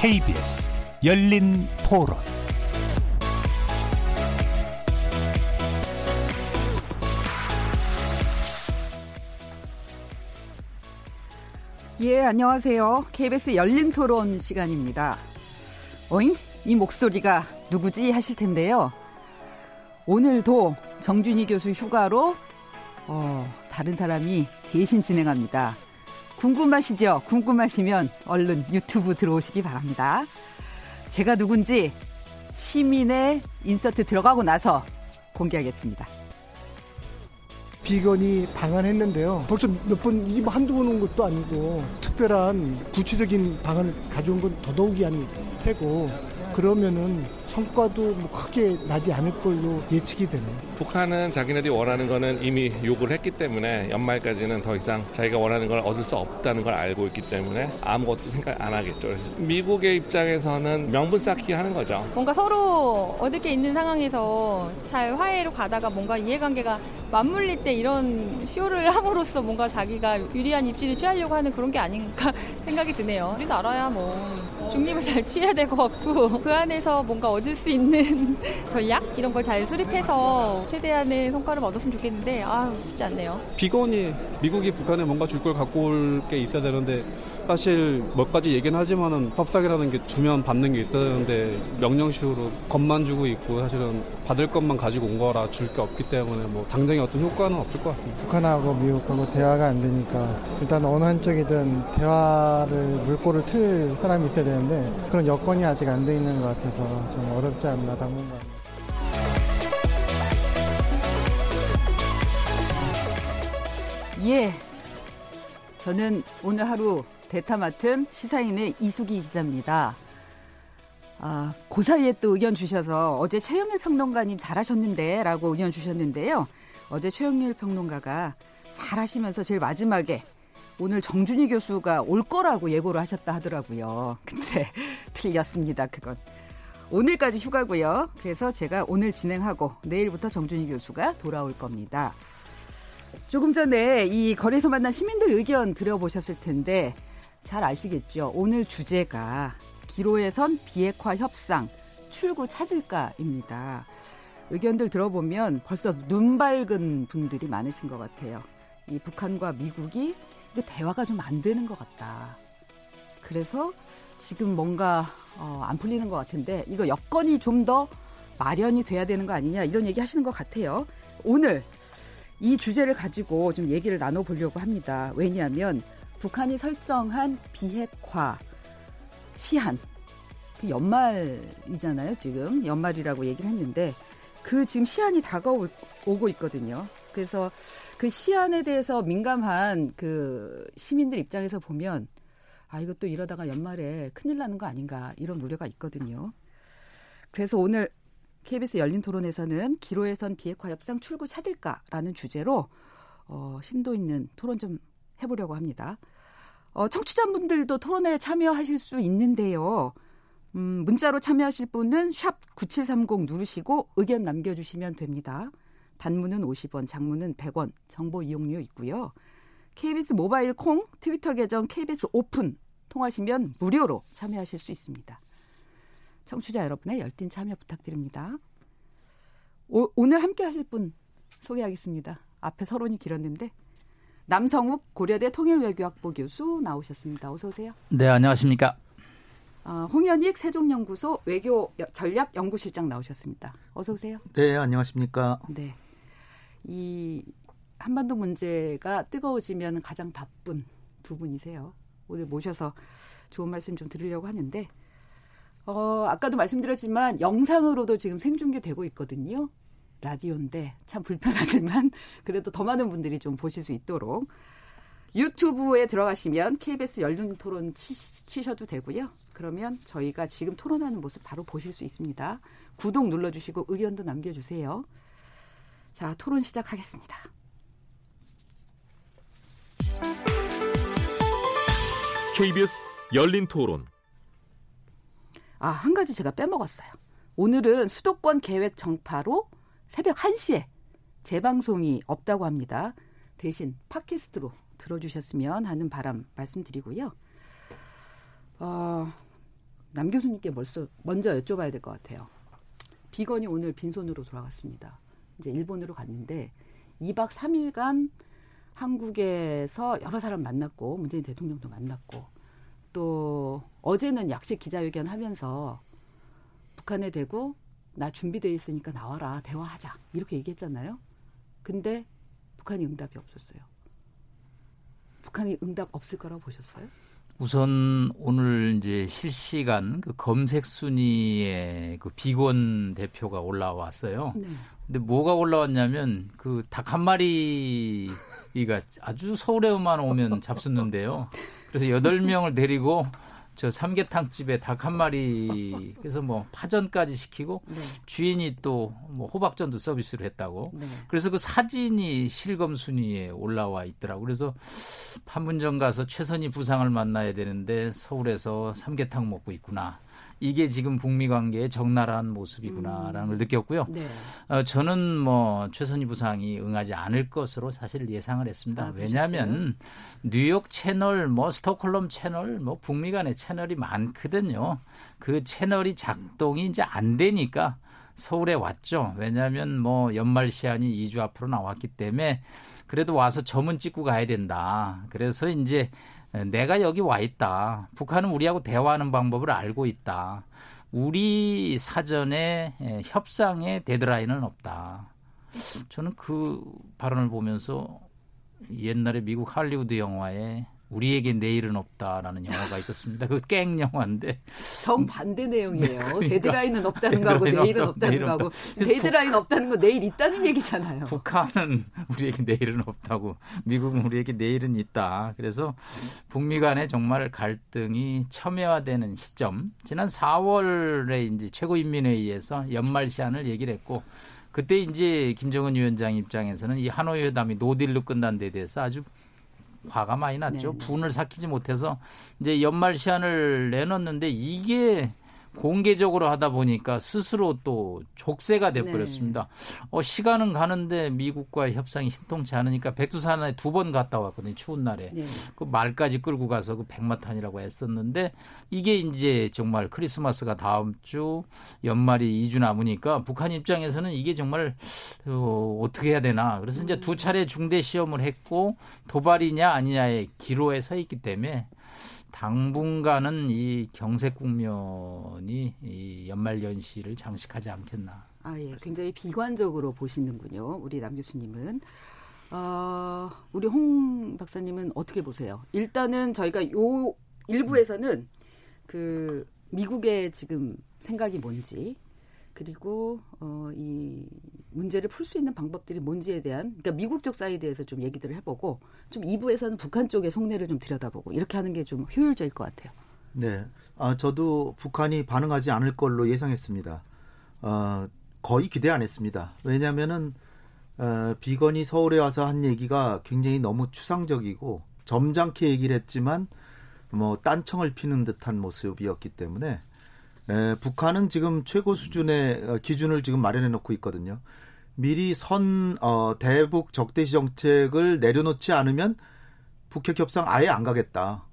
KBS 열린 토론 예, 안녕하세요. KBS 열린 토론 시간입니다. 어잉? 이 목소리가 누구지 하실 텐데요. 오늘도 정준희 교수 휴가로 어, 다른 사람이 대신 진행합니다. 궁금하시죠? 궁금하시면 얼른 유튜브 들어오시기 바랍니다. 제가 누군지 시민의 인서트 들어가고 나서 공개하겠습니다. 비건이 방한했는데요. 벌써 몇 번, 이게 뭐 한두 번 온 것도 아니고, 특별한 구체적인 방안을 가져온 건 더더욱이 아닐 테고, 그러면은 성과도 뭐 크게 나지 않을 걸로 예측이 되네요. 북한은 자기네들이 원하는 거는 이미 요구를 했기 때문에 연말까지는 더 이상 자기가 원하는 걸 얻을 수 없다는 걸 알고 있기 때문에 아무것도 생각 안 하겠죠. 미국의 입장에서는 명분 쌓기 하는 거죠. 뭔가 서로 얻을 게 있는 상황에서 잘 화해로 가다가 뭔가 이해관계가 맞물릴 때 이런 쇼를 함으로써 뭔가 자기가 유리한 입지를 취하려고 하는 그런 게 아닌가 생각이 드네요. 우리나라야 뭐 중립을 잘 취해야 될 것 같고 그 안에서 뭔가 얻을 수 있는 전략 이런 걸 잘 수립해서 최대한의 성과를 얻었으면 좋겠는데 아 쉽지 않네요. 비건이 미국이 북한에 뭔가 줄 걸 갖고 올 게 있어야 되는데 사실 몇 가지 얘기는 하지만은 협상이라는 게 주면 받는 게 있어야 되는데 명령식으로 겁만 주고 있고 사실은 받을 것만 가지고 온 거라 줄 게 없기 때문에 뭐 당장에 어떤 효과는 없을 것 같습니다. 북한하고 미국하고 대화가 안 되니까 일단 어느 한쪽이든 대화를 물꼬를 틀 사람이 있어야 되는데 그런 여건이 아직 안 돼 있는 것 같아서 좀 어렵지 않나 당분간. 예. 저는 오늘 하루 대타 맡은 시사인의 이수기 기자입니다. 아, 그 사이에 또 의견 주셔서 어제 최영일 평론가님 잘하셨는데 라고 의견 주셨는데요. 어제 최영일 평론가가 잘하시면서 제일 마지막에 오늘 정준희 교수가 올 거라고 예고를 하셨다 하더라고요. 근데 틀렸습니다. 그건. 오늘까지 휴가고요. 그래서 제가 오늘 진행하고 내일부터 정준희 교수가 돌아올 겁니다. 조금 전에 이 거리에서 만난 시민들 의견 들어보셨을 텐데 잘 아시겠죠? 오늘 주제가 기로에선 비핵화 협상 출구 찾을까입니다. 의견들 들어보면 벌써 눈 밝은 분들이 많으신 것 같아요. 이 북한과 미국이 이거 대화가 좀 안 되는 것 같다. 그래서 지금 뭔가 어, 안 풀리는 것 같은데 이거 여건이 좀 더 마련이 돼야 되는 거 아니냐 이런 얘기 하시는 것 같아요. 오늘 이 주제를 가지고 좀 얘기를 나눠보려고 합니다. 왜냐하면 북한이 설정한 비핵화 시한 그 연말이잖아요. 지금 연말이라고 얘기를 했는데 그 지금 시한이 다가오고 있거든요. 그래서 그 시한에 대해서 민감한 그 시민들 입장에서 보면 아 이것도 이러다가 연말에 큰일 나는 거 아닌가 이런 우려가 있거든요. 그래서 오늘 KBS 열린 토론에서는 기로에선 비핵화 협상 출구 찾을까라는 주제로 어, 심도 있는 토론 좀 해보려고 합니다. 어, 청취자분들도 토론에 참여하실 수 있는데요. 음, 문자로 참여하실 분은 샵 9730 누르시고 의견 남겨주시면 됩니다. 단문은 50원, 장문은 100원, 정보 이용료 있고요. KBS 모바일 콩, 트위터 계정 KBS 오픈 통하시면 무료로 참여하실 수 있습니다. 청취자 여러분의 열띤 참여 부탁드립니다. 오, 오늘 함께 하실 분 소개하겠습니다. 앞에 서론이 길었는데 남성욱 고려대 통일외교학부 교수 나오셨습니다. 어서 오세요. 네, 안녕하십니까. 어, 홍현익 세종연구소 외교 전략 연구실장 나오셨습니다. 어서 오세요. 네, 안녕하십니까. 네. 이 한반도 문제가 뜨거워지면 가장 바쁜 두 분이세요. 오늘 모셔서 좋은 말씀 좀 드리려고 하는데 어, 아까도 말씀드렸지만 영상으로도 지금 생중계되고 있거든요. 라디오인데 참 불편하지만 그래도 더 많은 분들이 좀 보실 수 있도록 유튜브에 들어가시면 KBS 열린 토론 치, 셔도 되고요. 그러면 저희가 지금 토론하는 모습 바로 보실 수 있습니다. 구독 눌러주시고 의견도 남겨주세요. 자, 토론 시작하겠습니다. KBS 열린 토론. 아, 한 가지 제가 빼먹었어요. 오늘은 수도권 계획 정파로 새벽 1시에 재방송이 없다고 합니다. 대신 팟캐스트로 들어주셨으면 하는 바람 말씀드리고요. 어, 남 교수님께 먼저, 먼저 여쭤봐야 될 것 같아요. 비건이 오늘 빈손으로 돌아갔습니다. 이제 일본으로 갔는데 2박 3일간 한국에서 여러 사람 만났고 문재인 대통령도 만났고 또 어제는 약식 기자회견 하면서 북한에 대고 나 준비돼 있으니까 나와라 대화하자 이렇게 얘기했잖아요. 근데 북한이 응답이 없었어요. 북한이 응답 없을 거라고 보셨어요? 우선 오늘 이제 실시간 그 검색 순위에 그 비건 대표가 올라왔어요. 네. 근데 뭐가 올라왔냐면 그 닭 한 마리가 아주 서울에만 오면 잡수는데요. 그래서 여덟 명을 데리고 저 삼계탕 집에 닭 한 마리 그래서 뭐 파전까지 시키고 네. 주인이 또 뭐 호박전도 서비스를 했다고. 네. 그래서 그 사진이 실검 순위에 올라와 있더라고. 그래서 판문점 가서 최선희 부상을 만나야 되는데 서울에서 삼계탕 먹고 있구나. 이게 지금 북미 관계의 적나라한 모습이구나라는 음. 걸 느꼈고요. 네. 어, 저는 뭐 최선희 부상이 응하지 않을 것으로 사실 예상을 했습니다. 아, 왜냐하면 뉴욕 채널, 뭐 스톡홀름 채널, 뭐 북미 간의 채널이 많거든요. 그 채널이 작동이 이제 안 되니까 서울에 왔죠. 왜냐하면 뭐 연말 시한이 2주 앞으로 나왔기 때문에 그래도 와서 점은 찍고 가야 된다. 그래서 이제 내가 여기 와 있다. 북한은 우리하고 대화하는 방법을 알고 있다. 우리 사전에 협상의 데드라인은 없다. 저는 그 발언을 보면서 옛날에 미국 할리우드 영화에 우리에게 내일은 없다라는 영화가 있었습니다. 그 갱 영화인데 정 반대 내용이에요. 그러니까, 데드라인은 없다는 거하고 내일은 없다는 내일은 거하고 데드라인 없다는 거 내일 있다는 얘기잖아요. 북한은 우리에게 내일은 없다고 미국은 우리에게 내일은 있다. 그래서 북미 간에 정말 갈등이 첨예화되는 시점 지난 4월에 이제 최고인민회의에서 연말 시한을 얘기를 했고 그때 이제 김정은 위원장 입장에서는 이 하노이 회담이 노딜로 끝난 데 대해서 아주 화가 많이 났죠. 네, 네. 분을 삭히지 못해서 이제 연말 시한을 내놨는데 이게 공개적으로 하다 보니까 스스로 또 족쇄가 돼버렸습니다. 네. 어, 시간은 가는데 미국과의 협상이 신통치 않으니까 백두산에 두 번 갔다 왔거든요. 추운 날에. 네. 그 말까지 끌고 가서 그 백마탄이라고 했었는데 이게 이제 정말 크리스마스가 다음 주 연말이 2주 남으니까 북한 입장에서는 이게 정말 어, 어떻게 해야 되나. 그래서 이제 두 차례 중대 시험을 했고 도발이냐 아니냐의 기로에 서 있기 때문에 당분간은 이 경색 국면이 이 연말 연시를 장식하지 않겠나. 아 예, 굉장히 비관적으로 보시는군요. 우리 남 교수님은. 어, 우리 홍 박사님은 어떻게 보세요? 일단은 저희가 요 일부에서는 그 미국의 지금 생각이 뭔지 그리고 어, 이 문제를 풀 수 있는 방법들이 뭔지에 대한 그러니까 미국적 사이드에서 좀 얘기들을 해보고 좀 2부에서는 북한 쪽의 속내를 좀 들여다보고 이렇게 하는 게 좀 효율적일 것 같아요. 네, 아 저도 북한이 반응하지 않을 걸로 예상했습니다. 어, 거의 기대 안 했습니다. 왜냐하면은 어, 비건이 서울에 와서 한 얘기가 굉장히 너무 추상적이고 점잖게 얘기를 했지만 뭐 딴청을 피는 듯한 모습이었기 때문에 에, 북한은 지금 최고 수준의 어, 기준을 지금 마련해 놓고 있거든요. 미리 선 어, 대북 적대시 정책을 내려놓지 않으면 북핵 협상 아예 안 가겠다.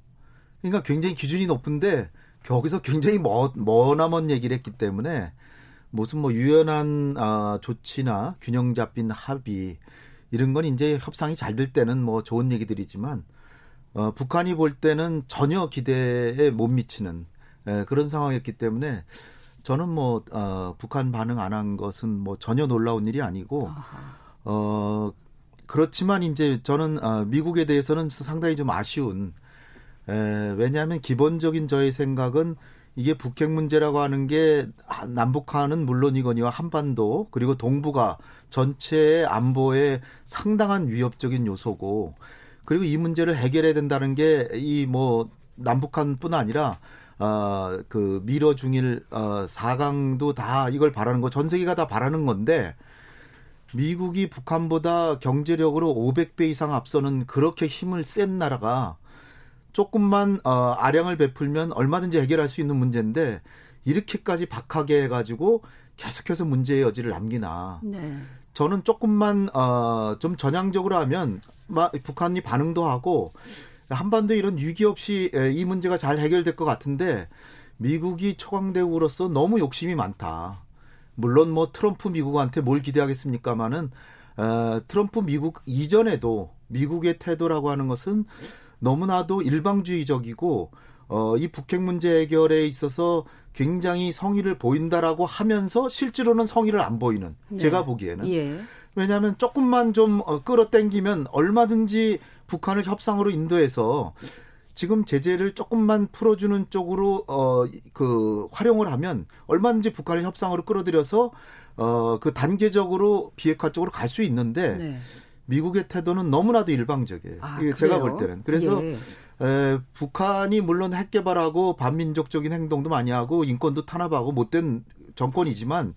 그러니까 굉장히 기준이 높은데 거기서 굉장히 먼, 머나먼 얘기를 했기 때문에 무슨 뭐 유연한 어, 조치나 균형 잡힌 합의 이런 건 이제 협상이 잘 될 때는 뭐 좋은 얘기들이지만 어, 북한이 볼 때는 전혀 기대에 못 미치는 예, 그런 상황이었기 때문에 저는 뭐 어, 북한 반응 안 한 것은 뭐 전혀 놀라운 일이 아니고 어 그렇지만 이제 저는 어, 미국에 대해서는 상당히 좀 아쉬운 에, 왜냐하면 기본적인 저의 생각은 이게 북핵 문제라고 하는 게 남북한은 물론이거니와 한반도 그리고 동북아 전체의 안보에 상당한 위협적인 요소고 그리고 이 문제를 해결해야 된다는 게 이 뭐 남북한뿐 아니라 어, 그 미러 중일 어, 4강도 다 이걸 바라는 거 전 세계가 다 바라는 건데 미국이 북한보다 경제력으로 500배 이상 앞서는 그렇게 힘을 센 나라가 조금만 어, 아량을 베풀면 얼마든지 해결할 수 있는 문제인데 이렇게까지 박하게 해가지고 계속해서 문제의 여지를 남기나. 네. 저는 조금만 어, 좀 전향적으로 하면 막 북한이 반응도 하고 한반도에 이런 위기 없이 이 문제가 잘 해결될 것 같은데 미국이 초강대국으로서 너무 욕심이 많다. 물론 뭐 트럼프 미국한테 뭘 기대하겠습니까마는 어, 트럼프 미국 이전에도 미국의 태도라고 하는 것은 너무나도 일방주의적이고 어, 이 북핵 문제 해결에 있어서 굉장히 성의를 보인다라고 하면서 실제로는 성의를 안 보이는 네. 제가 보기에는 예. 왜냐하면 조금만 좀 어, 끌어당기면 얼마든지 북한을 협상으로 인도해서 지금 제재를 조금만 풀어주는 쪽으로 어 그 활용을 하면 얼마든지 북한을 협상으로 끌어들여서 어 그 단계적으로 비핵화 쪽으로 갈 수 있는데 네. 미국의 태도는 너무나도 일방적이에요. 아, 제가 볼 때는 그래서 예. 에, 북한이 물론 핵 개발하고 반민족적인 행동도 많이 하고 인권도 탄압하고 못된 정권이지만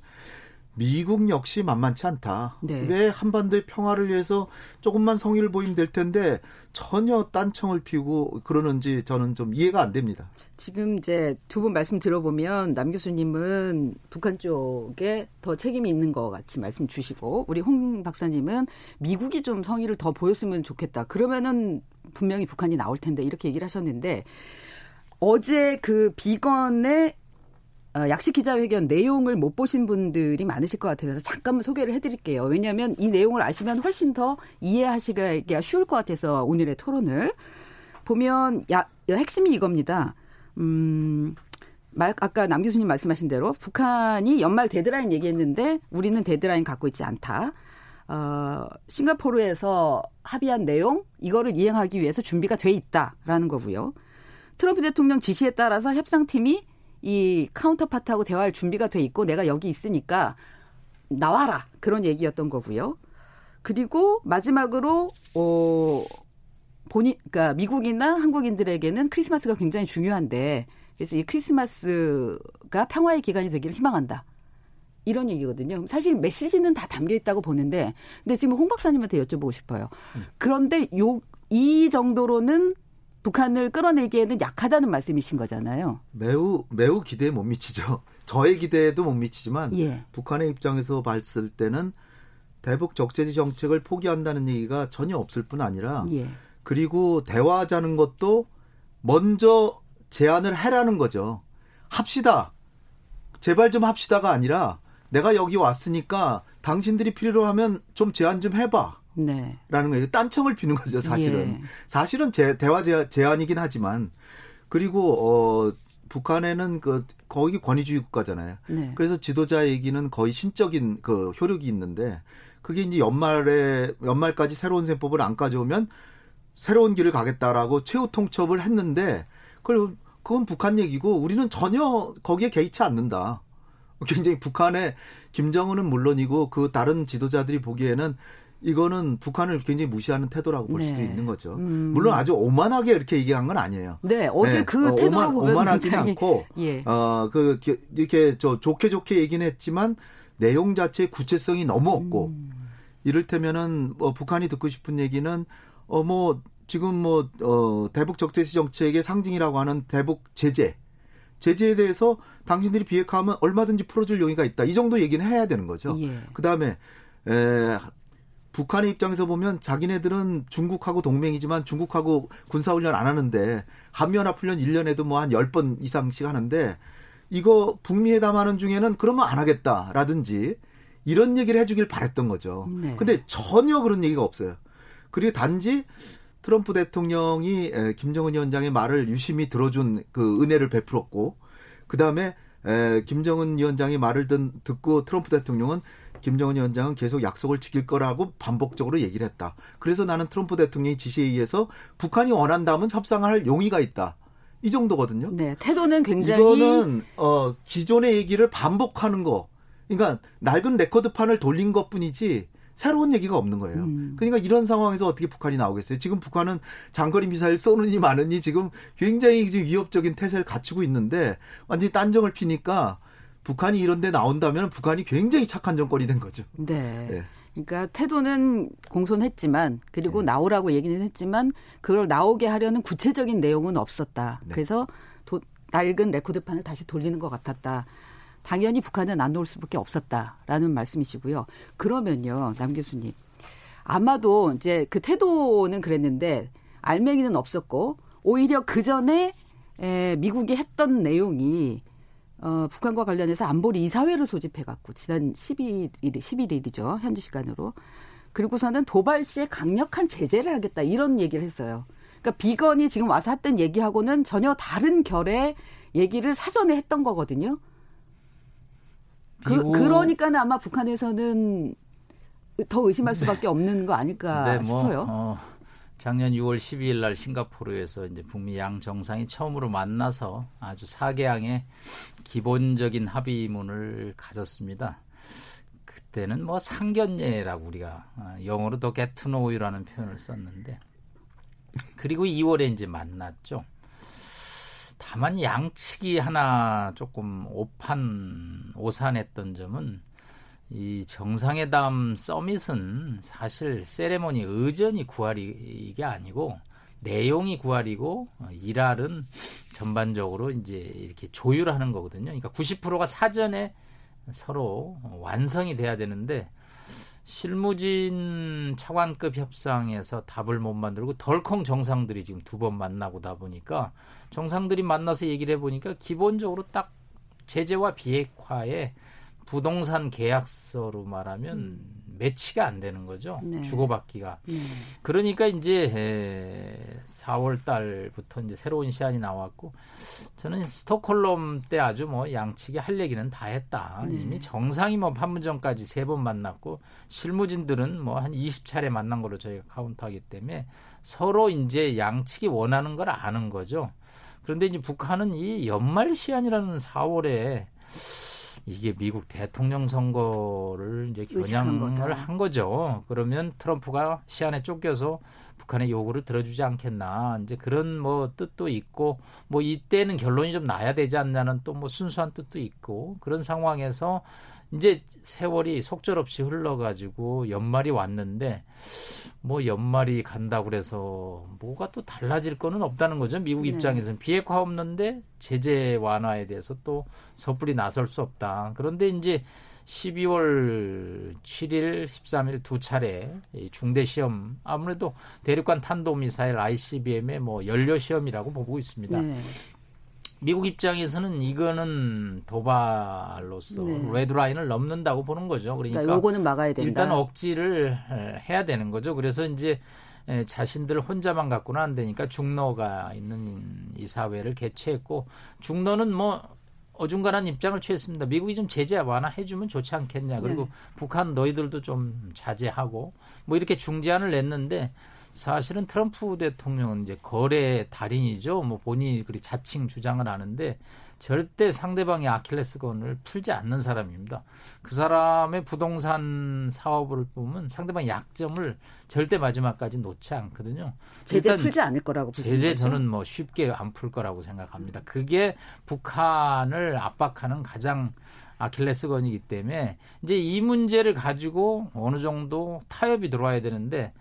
미국 역시 만만치 않다. 네. 왜 한반도의 평화를 위해서 조금만 성의를 보이면 될 텐데 전혀 딴청을 피우고 그러는지 저는 좀 이해가 안 됩니다. 지금 이제 두 분 말씀 들어보면 남 교수님은 북한 쪽에 더 책임이 있는 것 같이 말씀 주시고 우리 홍 박사님은 미국이 좀 성의를 더 보였으면 좋겠다. 그러면은 분명히 북한이 나올 텐데 이렇게 얘기를 하셨는데 어제 그 비건의 어, 약식 기자회견 내용을 못 보신 분들이 많으실 것 같아서 잠깐만 소개를 해드릴게요. 왜냐하면 이 내용을 아시면 훨씬 더 이해하시기가 쉬울 것 같아서 오늘의 토론을 보면 야, 핵심이 이겁니다. 음, 말, 아까 남 교수님 말씀하신 대로 북한이 연말 데드라인 얘기했는데 우리는 데드라인 갖고 있지 않다. 어, 싱가포르에서 합의한 내용 이거를 이행하기 위해서 준비가 돼 있다라는 거고요. 트럼프 대통령 지시에 따라서 협상팀이 이 카운터파트하고 대화할 준비가 돼 있고 내가 여기 있으니까 나와라 그런 얘기였던 거고요. 그리고 마지막으로 어 본인 그러니까 미국이나 한국인들에게는 크리스마스가 굉장히 중요한데 그래서 이 크리스마스가 평화의 기간이 되기를 희망한다. 이런 얘기거든요. 사실 메시지는 다 담겨 있다고 보는데 근데 지금 홍 박사님한테 여쭤보고 싶어요. 음. 그런데 요 이 정도로는 북한을 끌어내기에는 약하다는 말씀이신 거잖아요. 매우 매우 기대에 못 미치죠. 저의 기대에도 못 미치지만 예. 북한의 입장에서 봤을 때는 대북 적재지 정책을 포기한다는 얘기가 전혀 없을 뿐 아니라 예. 그리고 대화하자는 것도 먼저 제안을 해라는 거죠. 합시다. 제발 좀 합시다가 아니라 내가 여기 왔으니까 당신들이 필요로 하면 좀 제안 좀 해봐. 네. 라는 거예요. 딴청을 피는 거죠, 사실은. 예. 사실은 제, 대화 제안이긴 하지만 그리고 어 북한에는 그 거기 권위주의 국가잖아요. 네. 그래서 지도자 얘기는 거의 신적인 그 효력이 있는데 그게 이제 연말에 연말까지 새로운 셈법을 안 가져오면 새로운 길을 가겠다라고 최후 통첩을 했는데 그걸 그건 북한 얘기고 우리는 전혀 거기에 개의치 않는다. 굉장히 북한의 김정은은 물론이고 그 다른 지도자들이 보기에는 이거는 북한을 굉장히 무시하는 태도라고 볼 네. 수도 있는 거죠. 음. 물론 아주 오만하게 이렇게 얘기한 건 아니에요. 네, 어제 네. 그 어, 태도로 오만, 보면 오만하지는 않고 예. 어그 이렇게 저 좋게 좋게 얘기는 했지만 내용 자체의 구체성이 너무 없고 음. 이를테면은 뭐 북한이 듣고 싶은 얘기는 어 뭐 지금 뭐 어 대북 적대시 정책의 상징이라고 하는 대북 제재 제재에 대해서 당신들이 비핵화하면 얼마든지 풀어줄 용의가 있다. 이 정도 얘기는 해야 되는 거죠. 예. 그 다음에 에, 북한의 입장에서 보면 자기네들은 중국하고 동맹이지만 중국하고 군사훈련 안 하는데 한미연합훈련 1년에도 뭐 한 10번 이상씩 하는데 이거 북미 회담 하는 중에는 그러면 안 하겠다라든지 이런 얘기를 해주길 바랬던 거죠. 네. 근데 전혀 그런 얘기가 없어요. 그리고 단지 트럼프 대통령이 김정은 위원장의 말을 유심히 들어준 그 은혜를 베풀었고 그 다음에 김정은 위원장이 말을 듣고 트럼프 대통령은 김정은 위원장은 계속 약속을 지킬 거라고 반복적으로 얘기를 했다. 그래서 나는 트럼프 대통령의 지시에 의해서 북한이 원한다면 협상할 용의가 있다. 이 정도거든요. 네, 태도는 굉장히 이거는 어 기존의 얘기를 반복하는 거. 그러니까 낡은 레코드판을 돌린 것뿐이지 새로운 얘기가 없는 거예요. 음. 그러니까 이런 상황에서 어떻게 북한이 나오겠어요? 지금 북한은 장거리 미사일 쏘느니 마느니 지금 굉장히 지금 위협적인 태세를 갖추고 있는데 완전히 딴정을 피니까 북한이 이런 데 나온다면 북한이 굉장히 착한 정권이 된 거죠. 네. 네. 그러니까 태도는 공손했지만 그리고 네. 나오라고 얘기는 했지만 그걸 나오게 하려는 구체적인 내용은 없었다. 네. 그래서 도, 낡은 레코드판을 다시 돌리는 것 같았다. 당연히 북한은 안올 수밖에 없었다라는 말씀이시고요. 그러면요, 남 교수님. 아마도 이제 그 태도는 그랬는데 알맹이는 없었고 오히려 그 전에 에, 미국이 했던 내용이 어, 북한과 관련해서 안보리 이사회를 소집해갖고 지난 12일, 11일이죠. 현지 시간으로. 그리고서는 도발 시에 강력한 제재를 하겠다 이런 얘기를 했어요. 그러니까 비건이 지금 와서 했던 얘기하고는 전혀 다른 결의 얘기를 사전에 했던 거거든요. 그, 그러니까는 아마 북한에서는 더 의심할 수밖에 없는 거 아닐까 네, 뭐, 싶어요. 어, 작년 6월 12일 날 싱가포르에서 이제 북미 양 정상이 처음으로 만나서 아주 사개항의 기본적인 합의문을 가졌습니다. 그때는 뭐 상견례라고 우리가 어, 영어로 더 게트노우라는 표현을 썼는데 그리고 2월에 이제 만났죠. 다만 양측이 하나 조금 오판 오산했던 점은 이 정상회담 서밋은 사실 세레모니 의전이 구할이 이게 아니고 내용이 구할이고 일할은 전반적으로 이제 이렇게 조율하는 거거든요. 그러니까 90%가 사전에 서로 완성이 돼야 되는데 실무진 차관급 협상에서 답을 못 만들고 덜컹 정상들이 지금 두 번 만나고다 보니까 정상들이 만나서 얘기를 해보니까 기본적으로 딱 제재와 비핵화에 부동산 계약서로 말하면 음. 매치가 안 되는 거죠. 네. 주고받기가. 네. 그러니까 이제 4월 달부터 이제 새로운 시안이 나왔고 저는 스톡홀름 때 아주 뭐 양측이 할 얘기는 다 했다. 네. 이미 정상이 뭐 판문점까지 세 번 만났고 실무진들은 뭐 한 20차례 만난 걸로 저희가 카운트하기 때문에 서로 이제 양측이 원하는 걸 아는 거죠. 그런데 이제 북한은 이 연말 시안이라는 4월에 이게 미국 대통령 선거를 이제 겨냥을 한 거죠. 그러면 트럼프가 시안에 쫓겨서 북한의 요구를 들어주지 않겠나. 이제 그런 뭐 뜻도 있고 뭐 이때는 결론이 좀 나야 되지 않냐는 또 뭐 순수한 뜻도 있고 그런 상황에서 이제 세월이 속절없이 흘러가지고 연말이 왔는데 뭐 연말이 간다고 그래서 뭐가 또 달라질 거는 없다는 거죠. 미국 네. 입장에서는 비핵화 없는데 제재 완화에 대해서 또 섣불리 나설 수 없다. 그런데 이제 12월 7일, 13일 두 차례 중대 시험 아무래도 대륙간 탄도 미사일 ICBM의 뭐 연료 시험이라고 보고 있습니다. 네. 미국 입장에서는 이거는 도발로서 네. 레드라인을 넘는다고 보는 거죠. 그러니까, 그러니까 요거는 막아야 된다. 일단 억지를 해야 되는 거죠. 그래서 이제 자신들 혼자만 갖고는 안 되니까 중노가 있는 이 사회를 개최했고 중노는 뭐 어중간한 입장을 취했습니다. 미국이 좀 제재 완화해주면 좋지 않겠냐. 그리고 네. 북한 너희들도 좀 자제하고 뭐 이렇게 중재안을 냈는데 사실은 트럼프 대통령은 이제 거래 달인이죠. 뭐 본인이 그리 자칭 주장을 하는데 절대 상대방의 아킬레스건을 풀지 않는 사람입니다. 그 사람의 부동산 사업을 보면 상대방의 약점을 절대 마지막까지 놓지 않거든요. 제재 풀지 않을 거라고 제재 저는 뭐 쉽게 안 풀 거라고 생각합니다. 그게 북한을 압박하는 가장 아킬레스건이기 때문에 이제 이 문제를 가지고 어느 정도 타협이 들어와야 되는데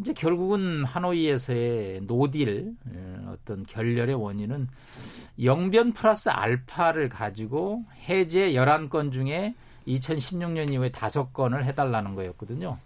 이제 결국은 하노이에서의 no deal 어, 어떤 결렬의 원인은 영변 플러스 알파를 가지고 해제 11건 중에 2016년 이후에 5건을 해달라는 거였거든요.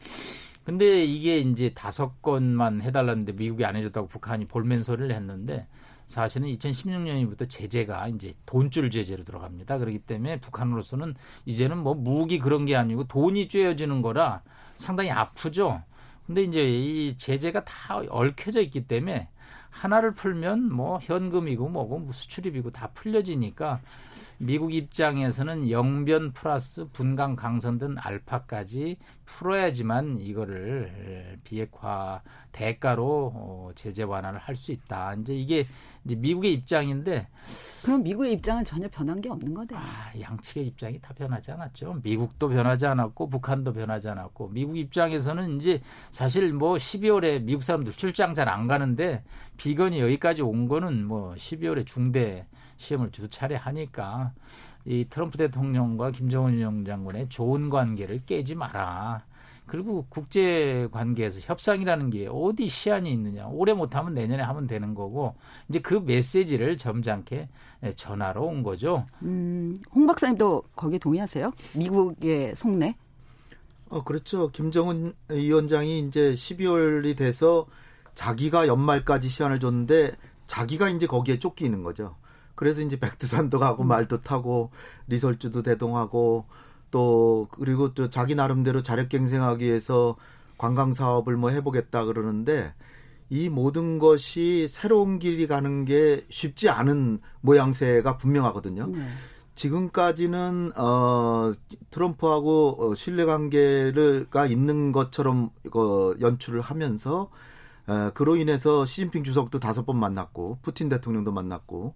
근데 이게 이제 다섯 건만 해달라는데 미국이 안 해줬다고 북한이 볼멘 소리를 했는데 사실은 2016년부터 제재가 이제 돈줄 제재로 들어갑니다. 그렇기 때문에 북한으로서는 이제는 뭐 무기 그런 게 아니고 돈이 쬐어지는 거라 상당히 아프죠. 근데 이제 이 제재가 다 얽혀져 있기 때문에 하나를 풀면 뭐 현금이고 뭐고 뭐 수출입이고 다 풀려지니까 미국 입장에서는 영변 플러스 분강 강선 등 알파까지 풀어야지만 이거를 비핵화 대가로 어, 제재 완화를 할 수 있다. 이제 이게 이제 미국의 입장인데 그럼 미국의 입장은 전혀 변한 게 없는 거네. 아, 양측의 입장이 다 변하지 않았죠. 미국도 변하지 않았고 북한도 변하지 않았고 미국 입장에서는 이제 사실 뭐 12월에 미국 사람들 출장 잘 안 가는데 비건이 여기까지 온 거는 뭐 12월에 중대 시험을 두 차례 하니까 이 트럼프 대통령과 김정은 장군의 좋은 관계를 깨지 마라. 그리고 국제 관계에서 협상이라는 게 어디 시한이 있느냐. 올해 못하면 내년에 하면 되는 거고 이제 그 메시지를 점잖게 전하러 온 거죠. 음, 홍 박사님도 거기에 동의하세요? 미국의 속내? 어, 그렇죠. 김정은 위원장이 이제 12월이 돼서 자기가 연말까지 시한을 줬는데 자기가 이제 거기에 쫓기는 거죠. 그래서 이제 백두산도 가고 음. 말도 타고 리설주도 대동하고 또 그리고 또 자기 나름대로 자력갱생하기 위해서 관광 사업을 뭐 해보겠다 그러는데 이 모든 것이 새로운 길이 가는 게 쉽지 않은 모양새가 분명하거든요. 네. 지금까지는 어 트럼프하고 어, 신뢰 관계가 있는 것처럼 이거 연출을 하면서 어, 그로 인해서 시진핑 주석도 다섯 번 만났고 푸틴 대통령도 만났고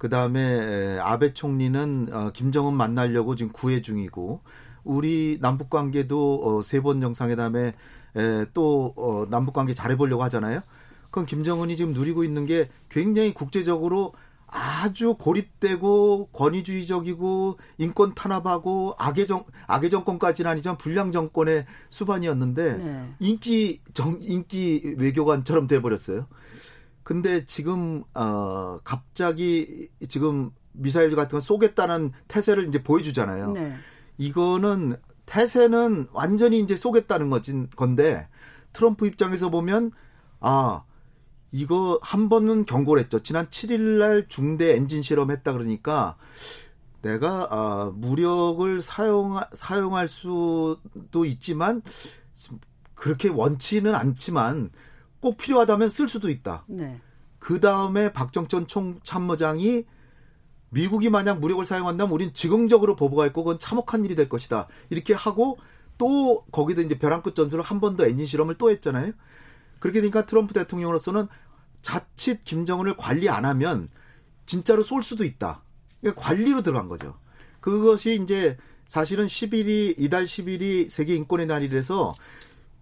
그 다음에 아베 총리는 어, 김정은 만나려고 지금 구애 중이고 우리 남북 관계도 어, 세번 정상회담에 에, 또 어, 남북 관계 잘해보려고 하잖아요. 그럼 김정은이 지금 누리고 있는 게 굉장히 국제적으로 아주 고립되고 권위주의적이고 인권 탄압하고 악의 정 악의 정권까지는 아니지만 불량 정권의 수반이었는데 네. 인기 정 인기 외교관처럼 돼 버렸어요. 근데 지금 어 갑자기 지금 미사일 같은 거 쏘겠다는 태세를 이제 보여주잖아요. 네. 이거는 태세는 완전히 이제 쏘겠다는 거진 건데 트럼프 입장에서 보면 아 이거 한 번은 경고를 했죠. 지난 7일 날 중대 엔진 실험했다 그러니까 내가 아, 무력을 사용 사용할 수도 있지만 그렇게 원치는 않지만 꼭 필요하다면 쓸 수도 있다. 네. 그 다음에 박정천 총 참모장이 미국이 만약 무력을 사용한다면 우린 즉흥적으로 보복할 거건 참혹한 일이 될 것이다. 이렇게 하고 또 거기다 이제 벼랑 끝 전술을 한 번 더 엔진 실험을 또 했잖아요. 그렇게 되니까 트럼프 대통령으로서는 자칫 김정은을 관리 안 하면 진짜로 쏠 수도 있다. 그러니까 관리로 들어간 거죠. 그것이 이제 사실은 10일이 이달 10일이 세계 인권의 날이라서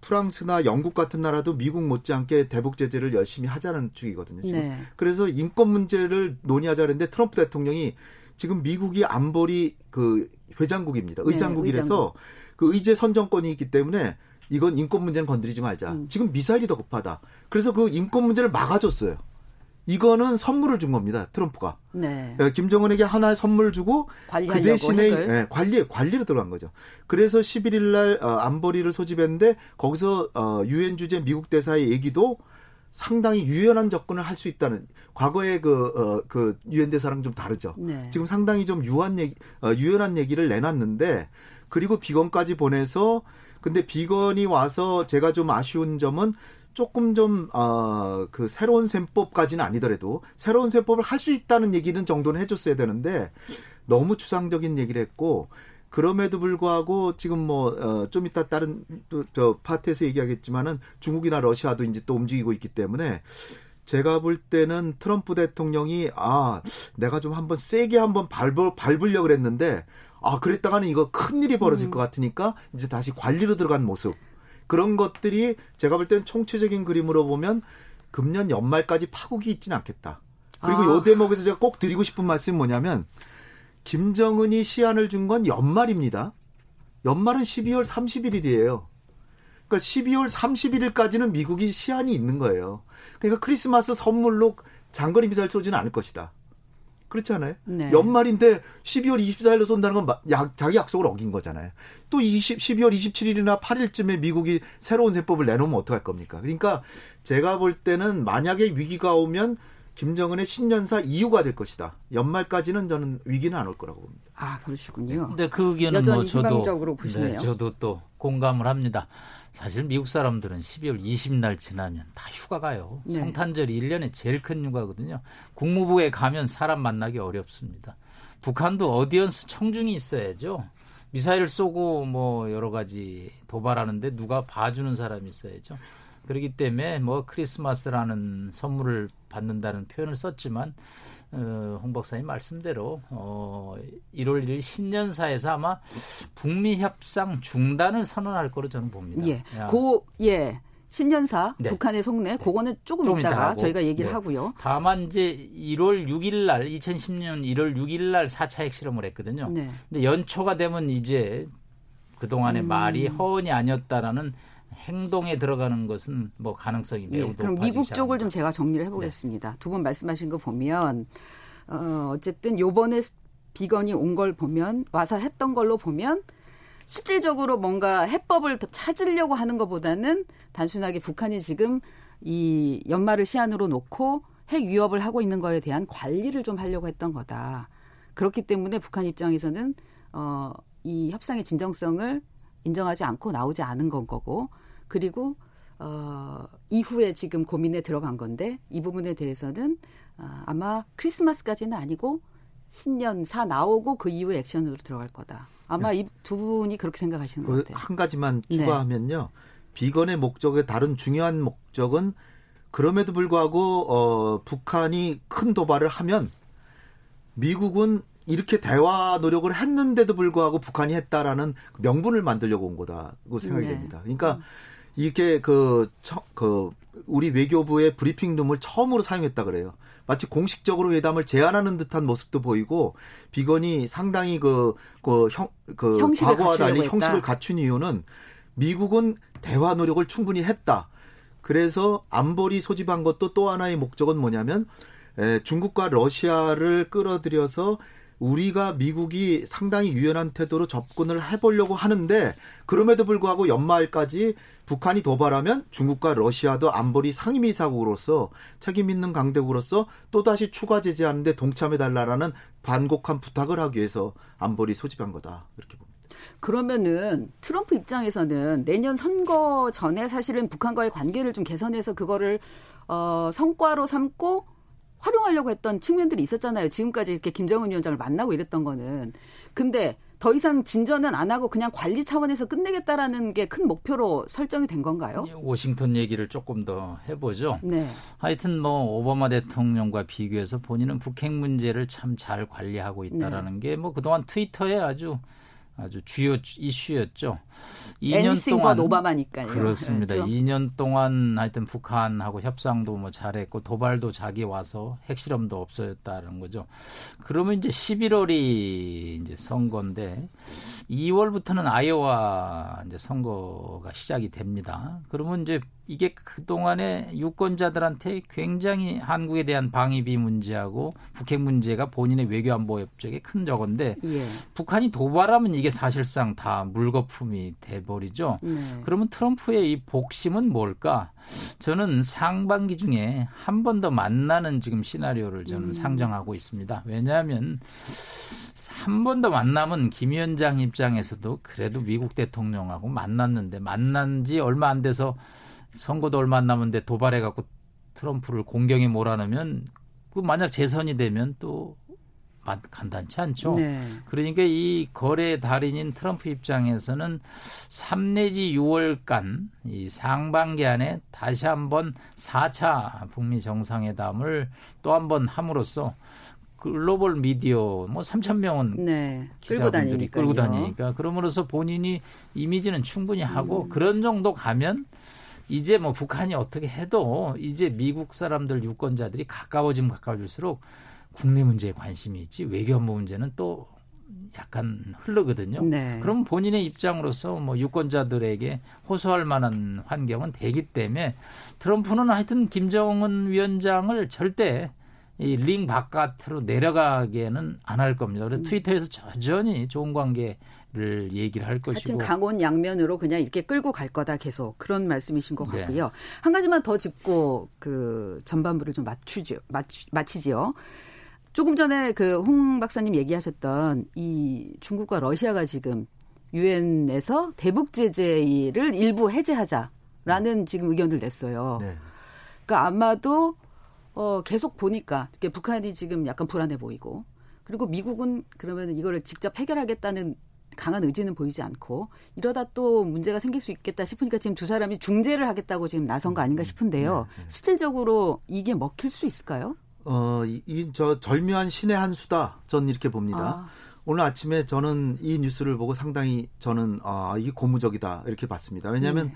프랑스나 영국 같은 나라도 미국 못지않게 대북 제재를 열심히 하자는 쪽이거든요. 지금. 네. 그래서 인권 문제를 논의하자 그랬는데 트럼프 대통령이 지금 미국이 안보리 그 회장국입니다. 네, 의장국이라서 네, 의장국. 그 의제 선정권이 있기 때문에 이건 인권 문제는 건드리지 말자. 음. 지금 미사일이 더 급하다. 그래서 그 인권 문제를 막아줬어요. 이거는 선물을 준 겁니다. 트럼프가. 네. 네 김정은에게 하나의 선물 주고 그 대신에 네, 관리 관리로 들어간 거죠. 그래서 11일 날 어, 안보리를 소집했는데 거기서 어, 유엔 주재 미국 대사의 얘기도 상당히 유연한 접근을 할 수 있다는 과거의 그, 어, 그 유엔 대사랑 좀 다르죠. 네. 지금 상당히 좀 유한 얘기, 어, 유연한 얘기를 내놨는데 그리고 비건까지 보내서 근데 비건이 와서 제가 좀 아쉬운 점은 조금 좀, 어, 그 새로운 셈법까지는 아니더라도 새로운 셈법을 할 수 있다는 얘기는 정도는 해줬어야 되는데 너무 추상적인 얘기를 했고 그럼에도 불구하고 지금 뭐, 어, 좀 이따 다른 또, 저 파트에서 얘기하겠지만은 중국이나 러시아도 이제 또 움직이고 있기 때문에 제가 볼 때는 트럼프 대통령이 아, 내가 좀 한번 세게 한번 밟을, 밟으려고 그랬는데 아, 그랬다가는 이거 큰 일이 벌어질 음. 것 같으니까 이제 다시 관리로 들어간 모습. 그런 것들이 제가 볼 때는 총체적인 그림으로 보면 금년 연말까지 파국이 있지는 않겠다. 그리고 아. 요 대목에서 제가 꼭 드리고 싶은 말씀이 뭐냐면 김정은이 시한을 준 건 연말입니다. 연말은 12월 31일이에요. 그러니까 12월 31일까지는 미국이 시한이 있는 거예요. 그러니까 크리스마스 선물로 장거리 미사일 쏘지는 않을 것이다. 그렇지 않아요? 네. 연말인데 12월 24일로 쏜다는 건 약, 자기 약속을 어긴 거잖아요. 또 20, 12월 27일이나 8일쯤에 미국이 새로운 세법을 내놓으면 어떡할 겁니까? 그러니까 제가 볼 때는 만약에 위기가 오면 김정은의 신년사 이유가 될 것이다. 연말까지는 저는 위기는 안 올 거라고 봅니다. 아 그러시군요. 근데 그 의견은 뭐 저도 네, 저도 또 공감을 합니다. 사실 미국 사람들은 12월 20날 지나면 다 휴가 가요. 네. 성탄절이 1년에 제일 큰 휴가거든요. 국무부에 가면 사람 만나기 어렵습니다. 북한도 어디언스 청중이 있어야죠. 미사일 쏘고 뭐 여러 가지 도발하는데 누가 봐주는 사람이 있어야죠. 그렇기 때문에 뭐 크리스마스라는 선물을 받는다는 표현을 썼지만 어, 홍 박사님 말씀대로 어, 1월 1일 신년사에서 아마 북미 협상 중단을 선언할 거로 저는 봅니다. 예. 고 예. 신년사 네. 북한의 속내 그거는 조금, 조금 이따가 저희가 얘기를 네. 하고요. 다만 이제 1월 6일 날 2010년 1월 6일 날 4차 핵실험을 했거든요. 네. 근데 연초가 되면 이제 그동안의 음. 말이 허언이 아니었다라는 행동에 들어가는 것은 뭐 가능성이 매우 예, 높아지죠. 그럼 미국 쪽을 좀 제가 정리를 해보겠습니다. 네. 두분 말씀하신 거 보면 어, 어쨌든 요번에 비건이 온 걸 보면 와서 했던 걸로 보면 실질적으로 뭔가 해법을 더 찾으려고 하는 것보다는 단순하게 북한이 지금 이 연말을 시한으로 놓고 핵 위협을 하고 있는 거에 대한 관리를 좀 하려고 했던 거다. 그렇기 때문에 북한 입장에서는 어, 이 협상의 진정성을 인정하지 않고 나오지 않은 건 거고 그리고 어, 이후에 지금 고민에 들어간 건데 이 부분에 대해서는 어, 아마 크리스마스까지는 아니고 신년 사 나오고 그 이후에 액션으로 들어갈 거다. 아마 네. 이두 분이 그렇게 생각하시는 것그 같아요. 한 가지만 네. 추가하면요. 네. 비건의 목적의 다른 중요한 목적은 그럼에도 불구하고 어, 북한이 큰 도발을 하면 미국은 이렇게 대화 노력을 했는데도 불구하고 북한이 했다라는 명분을 만들려고 온 거다고 생각이 네. 됩니다. 그러니까 음. 이게 그, 그, 우리 외교부의 브리핑룸을 처음으로 사용했다 그래요. 마치 공식적으로 회담을 제안하는 듯한 모습도 보이고 비건이 상당히 그, 그, 형, 그, 과거와 달리 형식을 갖춘 이유는 미국은 대화 노력을 충분히 했다. 그래서 안보리 소집한 것도 또 하나의 목적은 뭐냐면 에, 중국과 러시아를 끌어들여서 우리가 미국이 상당히 유연한 태도로 접근을 해보려고 하는데 그럼에도 불구하고 연말까지 북한이 도발하면 중국과 러시아도 안보리 상임이사국으로서 책임 있는 강대국으로서 또다시 추가 제재하는데 동참해달라라는 반곡한 부탁을 하기 위해서 안보리 소집한 거다 이렇게 봅니다. 그러면은 트럼프 입장에서는 내년 선거 전에 사실은 북한과의 관계를 좀 개선해서 그거를 어, 성과로 삼고 활용하려고 했던 측면들이 있었잖아요. 지금까지 이렇게 김정은 위원장을 만나고 이랬던 거는. 근데 더 이상 진전은 안 하고 그냥 관리 차원에서 끝내겠다라는 게 큰 목표로 설정이 된 건가요? 워싱턴 얘기를 조금 더 해보죠. 네. 하여튼 뭐 오바마 대통령과 비교해서 본인은 북핵 문제를 참 잘 관리하고 있다라는 네. 게뭐 그동안 트위터에 아주 아주 주요 이슈였죠. 2년 동안 오바마니까요. 그렇습니다. 그렇죠? 2년 동안 하여튼 북한하고 협상도 뭐 잘했고 도발도 자기 와서 핵실험도 없어졌다는 거죠. 그러면 이제 11월이 이제 선거인데 2월부터는 아이오와 이제 선거가 시작이 됩니다. 그러면 이제 이게 그동안에 유권자들한테 굉장히 한국에 대한 방위비 문제하고 북핵 문제가 본인의 외교안보 협정에 큰 적인데 예. 북한이 도발하면 이게 사실상 다 물거품이 돼버리죠. 네. 그러면 트럼프의 이 복심은 뭘까? 저는 상반기 중에 한 번 더 만나는 지금 시나리오를 저는 음. 상정하고 있습니다. 왜냐하면 한 번 더 만나면 김 위원장 입장에서도 그래도 미국 대통령하고 만났는데 만난 지 얼마 안 돼서 선거도 얼마 안 남은데 도발해 갖고 트럼프를 공경에 몰아넣으면 그 만약 재선이 되면 또 간단치 않죠. 네. 그러니까 이 거래 달인인 트럼프 입장에서는 3 내지 6월간 이 상반기 안에 다시 한번 4차 북미 정상회담을 또 한번 함으로써 글로벌 미디어 뭐 3천 명은 네. 기자분들이 끌고 다니니까 그러므로써 본인이 이미지는 충분히 하고 음. 그런 정도 가면 이제 뭐 북한이 어떻게 해도 이제 미국 사람들 유권자들이 가까워지면 가까워질수록 국내 문제에 관심이 있지 외교 안보 문제는 또 약간 흐르거든요. 네. 그럼 본인의 입장으로서 뭐 유권자들에게 호소할 만한 환경은 되기 때문에 트럼프는 하여튼 김정은 위원장을 절대 이 링 바깥으로 내려가게는 안 할 겁니다. 그래서 음. 트위터에서 여전히 좋은 관계 를 얘기를 할 것이고. 하여튼 강원 양면으로 그냥 이렇게 끌고 갈 거다 계속 그런 말씀이신 것 네. 같고요. 네. 한 가지만 더 짚고 그 전반부를 좀 맞추죠. 맞추, 마치지요. 조금 전에 그 홍 박사님 얘기하셨던 이 중국과 러시아가 지금 유엔에서 대북 제재를 일부 해제하자라는 지금 의견을 냈어요. 네. 그러니까 아마도 어 계속 보니까 북한이 지금 약간 불안해 보이고 그리고 미국은 그러면 이거를 직접 해결하겠다는 강한 의지는 보이지 않고 이러다 또 문제가 생길 수 있겠다 싶으니까 지금 두 사람이 중재를 하겠다고 지금 나선 거 아닌가 싶은데요. 네, 네. 실질적으로 이게 먹힐 수 있을까요? 어, 이 저 절묘한 신의 한 수다. 전 이렇게 봅니다. 아. 오늘 아침에 저는 이 뉴스를 보고 상당히 저는 아, 이게 고무적이다 이렇게 봤습니다. 왜냐하면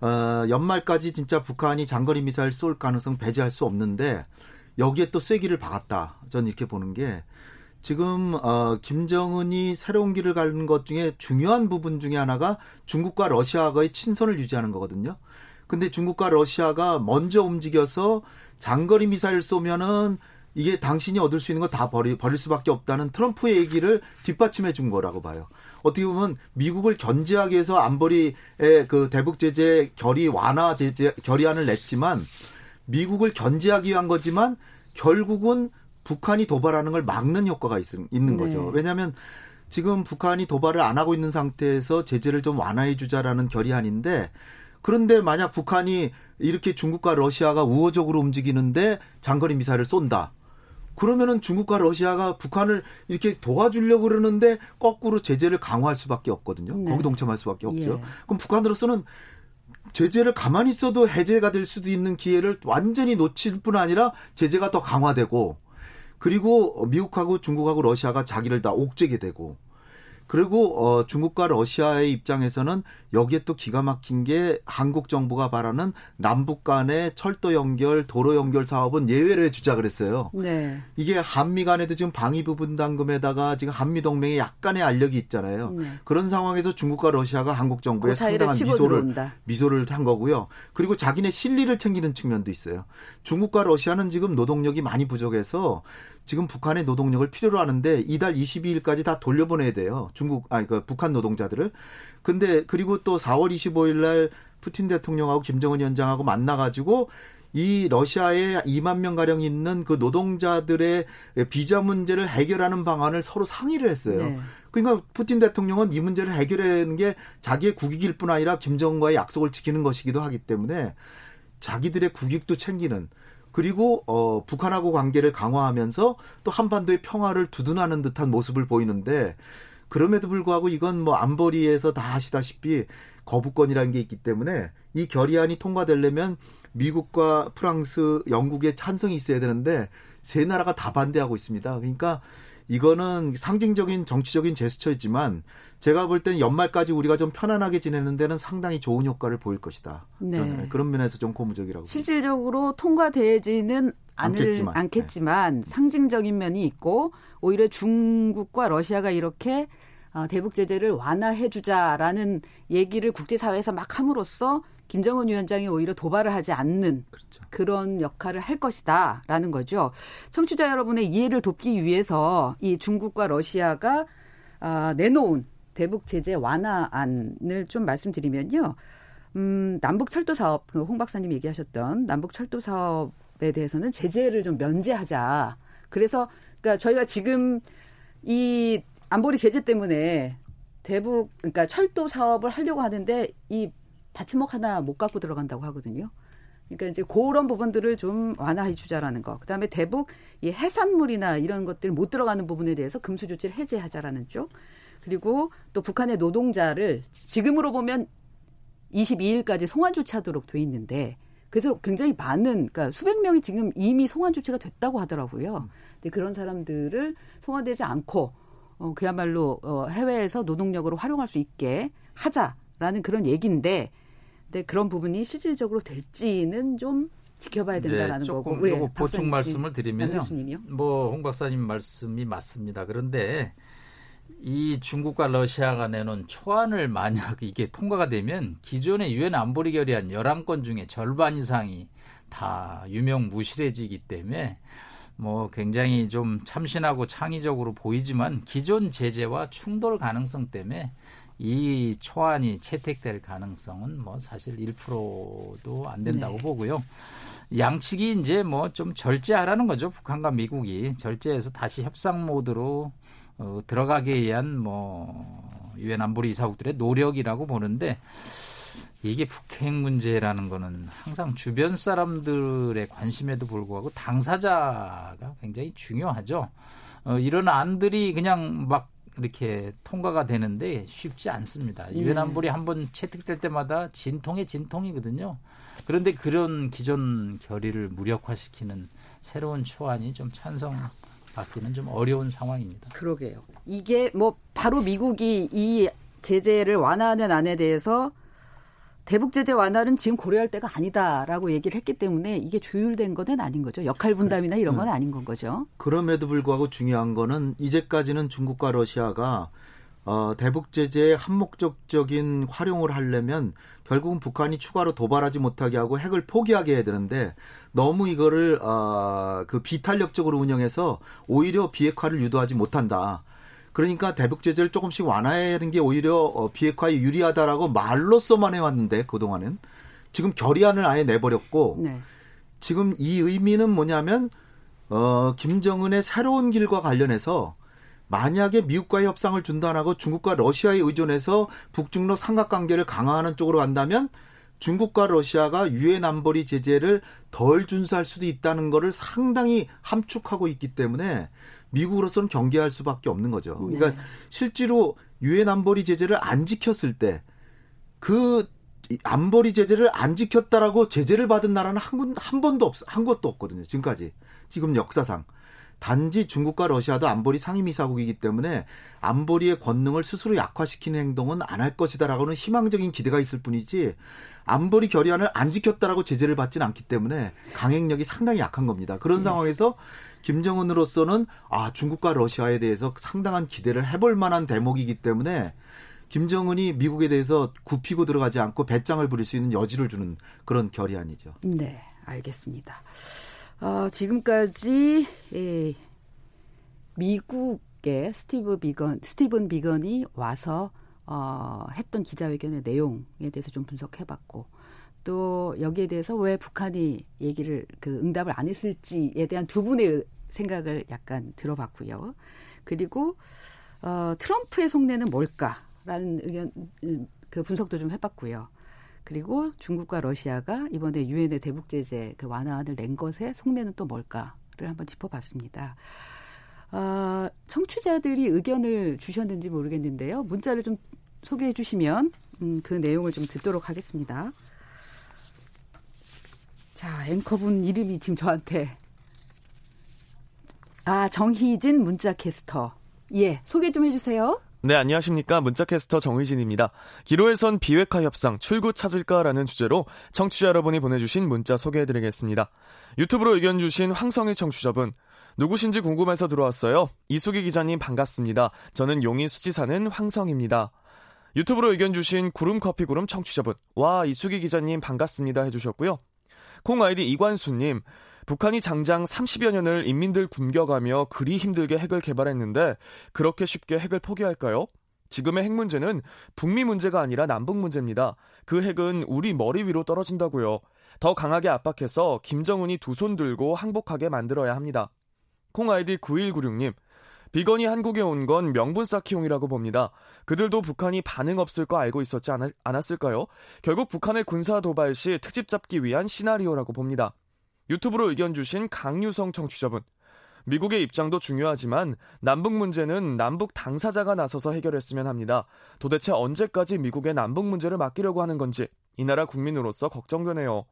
네. 어, 연말까지 진짜 북한이 장거리 미사일 쏠 가능성 배제할 수 없는데 여기에 또 쐐기를 박았다. 전 이렇게 보는 게 지금 어 김정은이 새로운 길을 가는 것 중에 중요한 부분 중에 하나가 중국과 러시아와의 친선을 유지하는 거거든요. 근데 중국과 러시아가 먼저 움직여서 장거리 미사일 쏘면은 이게 당신이 얻을 수 있는 거 다 버리, 버릴 수밖에 없다는 트럼프의 얘기를 뒷받침해 준 거라고 봐요. 어떻게 보면 미국을 견제하기 위해서 안보리의 그 대북 제재 결의 완화 제재 결의안을 냈지만 미국을 견제하기 위한 거지만 결국은 북한이 도발하는 걸 막는 효과가 있, 는 거죠. 네. 왜냐하면 지금 북한이 도발을 안 하고 있는 상태에서 제재를 좀 완화해 주자라는 결의안인데 그런데 만약 북한이 이렇게 중국과 러시아가 우호적으로 움직이는데 장거리 미사일을 쏜다. 그러면은 중국과 러시아가 북한을 이렇게 도와주려고 그러는데 거꾸로 제재를 강화할 수밖에 없거든요. 네. 거기 동참할 수밖에 없죠. 예. 그럼 북한으로서는 제재를 가만히 있어도 해제가 될 수도 있는 기회를 완전히 놓칠 뿐 아니라 제재가 더 강화되고 그리고 미국하고 중국하고 러시아가 자기를 다 옥죄게 되고 그리고 어 중국과 러시아의 입장에서는 여기에 또 기가 막힌 게 한국 정부가 바라는 남북 간의 철도 연결, 도로 연결 사업은 예외를 해주자 그랬어요. 네. 이게 한미 간에도 지금 방위 부분 당금에다가 지금 한미 동맹에 약간의 알력이 있잖아요. 네. 그런 상황에서 중국과 러시아가 한국 정부에 그 상당한 미소를 들어온다. 미소를 한 거고요. 그리고 자기네 실리를 챙기는 측면도 있어요. 중국과 러시아는 지금 노동력이 많이 부족해서 지금 북한의 노동력을 필요로 하는데 이달 22일까지 다 돌려보내야 돼요. 중국 아니 그 북한 노동자들을. 근데 그리고 또 4월 25일 날 푸틴 대통령하고 김정은 위원장하고 만나 가지고 이 러시아에 2만 명 가량 있는 그 노동자들의 비자 문제를 해결하는 방안을 서로 상의를 했어요. 네. 그러니까 푸틴 대통령은 이 문제를 해결하는 게 자기의 국익일 뿐 아니라 김정은과의 약속을 지키는 것이기도 하기 때문에 자기들의 국익도 챙기는 그리고 어 북한하고 관계를 강화하면서 또 한반도의 평화를 두둔하는 듯한 모습을 보이는데 그럼에도 불구하고 이건 뭐 안보리에서 다 아시다시피 거부권이라는 게 있기 때문에 이 결의안이 통과되려면 미국과 프랑스, 영국의 찬성이 있어야 되는데 세 나라가 다 반대하고 있습니다. 그러니까 이거는 상징적인 정치적인 제스처이지만 제가 볼 때는 연말까지 우리가 좀 편안하게 지내는 데는 상당히 좋은 효과를 보일 것이다. 네. 그런 면에서 좀 고무적이라고. 실질적으로 통과되지는 않겠지만, 않겠지만 네. 상징적인 면이 있고 오히려 중국과 러시아가 이렇게 어, 대북 제재를 완화해 주자라는 얘기를 국제사회에서 막 함으로써 김정은 위원장이 오히려 도발을 하지 않는 그렇죠. 그런 역할을 할 것이다라는 거죠. 청취자 여러분의 이해를 돕기 위해서 이 중국과 러시아가 아, 내놓은 대북 제재 완화안을 좀 말씀드리면요. 음, 남북 철도 사업, 그홍 박사님 얘기하셨던 남북 철도 사업에 대해서는 제재를 좀 면제하자. 그래서 그러니까 저희가 지금 이 안보리 제재 때문에 대북 그러니까 철도 사업을 하려고 하는데 이 받침목 하나 못 갖고 들어간다고 하거든요. 그러니까 이제 그런 부분들을 좀 완화해 주자라는 거. 그다음에 대북 이 해산물이나 이런 것들 못 들어가는 부분에 대해서 금수 조치를 해제하자라는 쪽. 그리고 또 북한의 노동자를 지금으로 보면 22일까지 송환 조치하도록 돼 있는데 그래서 굉장히 많은 그러니까 수백 명이 지금 이미 송환 조치가 됐다고 하더라고요. 근데 그런 사람들을 송환되지 않고 어 그야말로 어 해외에서 노동력으로 활용할 수 있게 하자라는 그런 얘기인데 근데 그런 부분이 실질적으로 될지는 좀 지켜봐야 네, 된다라는 네, 거고. 우리 보충 말씀을 드리면요. 뭐 홍 박사님 말씀이 맞습니다. 그런데 이 중국과 러시아가 내놓은 초안을 만약 이게 통과가 되면 기존의 유엔 안보리 결의안 11건 중에 절반 이상이 다 유명 무실해지기 때문에 뭐 굉장히 좀 참신하고 창의적으로 보이지만 기존 제재와 충돌 가능성 때문에 이 초안이 채택될 가능성은 뭐 사실 1%도 안 된다고 네. 보고요. 양측이 이제 뭐 좀 절제하라는 거죠. 북한과 미국이 절제해서 다시 협상 모드로 어, 들어가기 위한 뭐 유엔 안보리 이사국들의 노력이라고 보는데 이게 북핵 문제라는 거는 항상 주변 사람들의 관심에도 불구하고 당사자가 굉장히 중요하죠. 어, 이런 안들이 그냥 막 이렇게 통과가 되는데 쉽지 않습니다. 유엔 네. 안보리 한 번 채택될 때마다 진통의 진통이거든요. 그런데 그런 기존 결의를 무력화시키는 새로운 초안이 좀 찬성 받기는 좀 어려운 상황입니다. 그러게요. 이게 뭐 바로 미국이 이 제재를 완화하는 안에 대해서 대북 제재 완화는 지금 고려할 때가 아니다라고 얘기를 했기 때문에 이게 조율된 것은 아닌 거죠. 역할 분담이나 이런 건 네. 아닌 건 거죠. 그럼에도 불구하고 중요한 거는 이제까지는 중국과 러시아가 어, 대북 제재의 한목적적인 활용을 하려면 결국은 북한이 추가로 도발하지 못하게 하고 핵을 포기하게 해야 되는데 너무 이거를 어, 그 비탄력적으로 운영해서 오히려 비핵화를 유도하지 못한다. 그러니까 대북 제재를 조금씩 완화하는 게 오히려 어, 비핵화에 유리하다라고 말로써만 해왔는데 그동안은 지금 결의안을 아예 내버렸고 네. 지금 이 의미는 뭐냐면 어 김정은의 새로운 길과 관련해서 만약에 미국과의 협상을 중단하고 중국과 러시아에 의존해서 북중로 삼각관계를 강화하는 쪽으로 간다면 중국과 러시아가 유엔 안보리 제재를 덜 준수할 수도 있다는 것을 상당히 함축하고 있기 때문에 미국으로서는 경계할 수밖에 없는 거죠. 그러니까 네. 실제로 유엔 안보리 제재를 안 지켰을 때 그 안보리 제재를 안 지켰다라고 제재를 받은 나라는 한, 군, 한 번도 없, 한 것도 없거든요. 지금까지. 지금 역사상. 단지 중국과 러시아도 안보리 상임이사국이기 때문에 안보리의 권능을 스스로 약화시키는 행동은 안 할 것이다라고는 희망적인 기대가 있을 뿐이지 안보리 결의안을 안 지켰다라고 제재를 받지는 않기 때문에 강행력이 상당히 약한 겁니다. 그런 네. 상황에서 김정은으로서는 아 중국과 러시아에 대해서 상당한 기대를 해볼 만한 대목이기 때문에 김정은이 미국에 대해서 굽히고 들어가지 않고 배짱을 부릴 수 있는 여지를 주는 그런 결의안이죠. 네, 알겠습니다. 어, 지금까지 예, 미국의 스티브 비건, 스티븐 비건이 와서 어, 했던 기자회견의 내용에 대해서 좀 분석해봤고 또 여기에 대해서 왜 북한이 얘기를 그 응답을 안 했을지에 대한 두 분의 생각을 약간 들어봤고요. 그리고 어, 트럼프의 속내는 뭘까라는 의견 그 분석도 좀 해봤고요. 그리고 중국과 러시아가 이번에 유엔의 대북 제재 그 완화안을 낸 것의 속내는 또 뭘까를 한번 짚어봤습니다. 어, 청취자들이 의견을 주셨는지 모르겠는데요. 문자를 좀 소개해 주시면 음, 그 내용을 좀 듣도록 하겠습니다. 자, 앵커분 이름이 지금 저한테 아, 정희진 문자 캐스터. 예, 소개 좀 해주세요. 네, 안녕하십니까. 문자캐스터 정희진입니다. 기로에선 비핵화 협상 출구 찾을까라는 주제로 청취자 여러분이 보내주신 문자 소개해드리겠습니다. 유튜브로 의견 주신 황성희 청취자분. 누구신지 궁금해서 들어왔어요. 이수기 기자님 반갑습니다. 저는 용인 수지 사는 황성입니다. 유튜브로 의견 주신 구름커피 구름 청취자분. 와, 이수기 기자님 반갑습니다 해주셨고요. 콩 아이디 이관수님. 북한이 장장 30여 년을 인민들 굶겨가며 그리 힘들게 핵을 개발했는데 그렇게 쉽게 핵을 포기할까요? 지금의 핵 문제는 북미 문제가 아니라 남북 문제입니다. 그 핵은 우리 머리 위로 떨어진다고요. 더 강하게 압박해서 김정은이 두 손 들고 항복하게 만들어야 합니다. 콩 아이디 9196님. 비건이 한국에 온 건 명분 쌓기용이라고 봅니다. 그들도 북한이 반응 없을 거 알고 있었지 않았, 않았을까요? 결국 북한의 군사 도발 시 트집 잡기 위한 시나리오라고 봅니다. 유튜브로 의견 주신 강유성 청취자분. 미국의 입장도 중요하지만 남북 문제는 남북 당사자가 나서서 해결했으면 합니다. 도대체 언제까지 미국의 남북 문제를 맡기려고 하는 건지 이 나라 국민으로서 걱정되네요.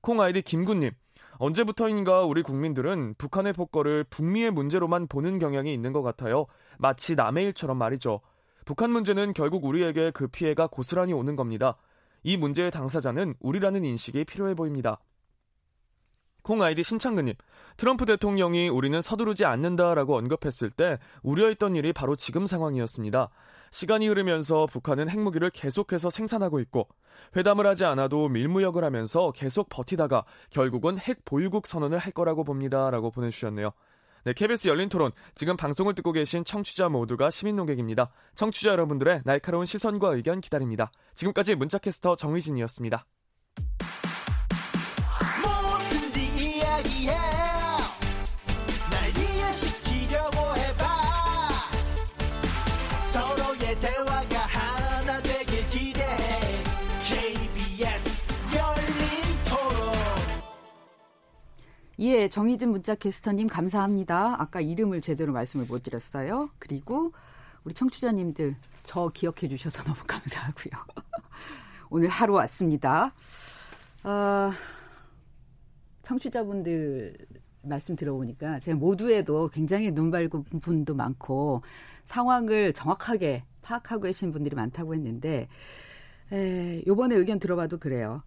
콩 아이디 김군님. 언제부터인가 우리 국민들은 북한의 폭거를 북미의 문제로만 보는 경향이 있는 것 같아요. 마치 남의 일처럼 말이죠. 북한 문제는 결국 우리에게 그 피해가 고스란히 오는 겁니다. 이 문제의 당사자는 우리라는 인식이 필요해 보입니다. 콩 아이디 신창근님, 트럼프 대통령이 우리는 서두르지 않는다라고 언급했을 때 우려했던 일이 바로 지금 상황이었습니다. 시간이 흐르면서 북한은 핵무기를 계속해서 생산하고 있고 회담을 하지 않아도 밀무역을 하면서 계속 버티다가 결국은 핵 보유국 선언을 할 거라고 봅니다라고 보내주셨네요. 네, KBS 열린 토론. 지금 방송을 듣고 계신 청취자 모두가 시민 농객입니다. 청취자 여러분들의 날카로운 시선과 의견 기다립니다. 지금까지 문자캐스터 정의진이었습니다. 예, 정희진 문자 캐스터님 감사합니다. 아까 이름을 제대로 말씀을 못 드렸어요. 그리고 우리 청취자님들 저 기억해 주셔서 너무 감사하고요. 오늘 하루 왔습니다. 어, 청취자분들 말씀 들어보니까 제가 모두에도 굉장히 눈 밝은 분도 많고 상황을 정확하게 파악하고 계신 분들이 많다고 했는데 에, 요번에 의견 들어봐도 그래요.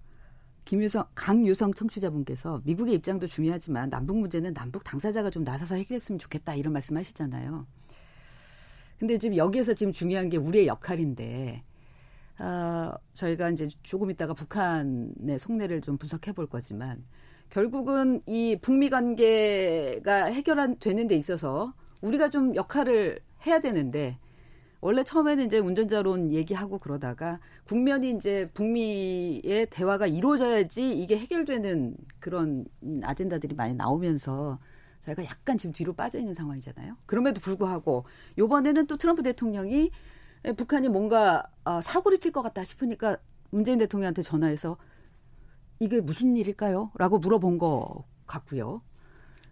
김유성, 강유성 청취자분께서 미국의 입장도 중요하지만 남북 문제는 남북 당사자가 좀 나서서 해결했으면 좋겠다 이런 말씀 하시잖아요. 근데 지금 여기에서 지금 중요한 게 우리의 역할인데, 어, 저희가 이제 조금 있다가 북한의 속내를 좀 분석해 볼 거지만, 결국은 이 북미 관계가 해결 되는 데 있어서 우리가 좀 역할을 해야 되는데, 원래 처음에는 이제 운전자론 얘기하고 그러다가 국면이 이제 북미의 대화가 이루어져야지 이게 해결되는 그런 아젠다들이 많이 나오면서 저희가 약간 지금 뒤로 빠져 있는 상황이잖아요. 그럼에도 불구하고 요번에는 또 트럼프 대통령이 북한이 뭔가 어, 사고를 칠 것 같다 싶으니까 문재인 대통령한테 전화해서 이게 무슨 일일까요? 라고 물어본 것 같고요.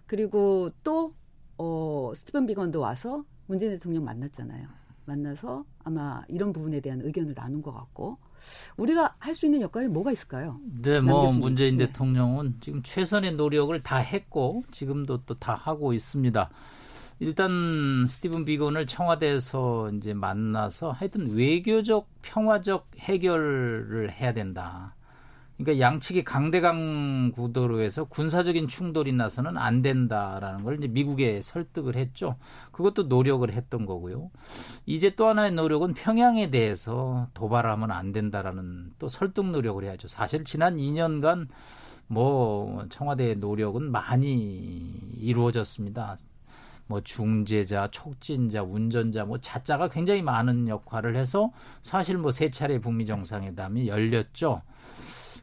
그리고 또 어, 스티븐 비건도 와서 문재인 대통령 만났잖아요. 만나서 아마 이런 부분에 대한 의견을 나눈 것 같고 우리가 할 수 있는 역할이 뭐가 있을까요? 네, 뭐 문재인 네. 대통령은 지금 최선의 노력을 다 했고 지금도 또 다 하고 있습니다. 일단 스티븐 비건을 청와대에서 이제 만나서 하여튼 외교적 평화적 해결을 해야 된다. 그러니까 양측이 강대강 구도로 해서 군사적인 충돌이 나서는 안 된다라는 걸 이제 미국에 설득을 했죠. 그것도 노력을 했던 거고요. 이제 또 하나의 노력은 평양에 대해서 도발하면 안 된다라는 또 설득 노력을 해야죠. 사실 지난 2년간 뭐 청와대의 노력은 많이 이루어졌습니다. 뭐 중재자, 촉진자, 운전자, 뭐 자자가 굉장히 많은 역할을 해서 사실 뭐 세 차례 북미 정상회담이 열렸죠.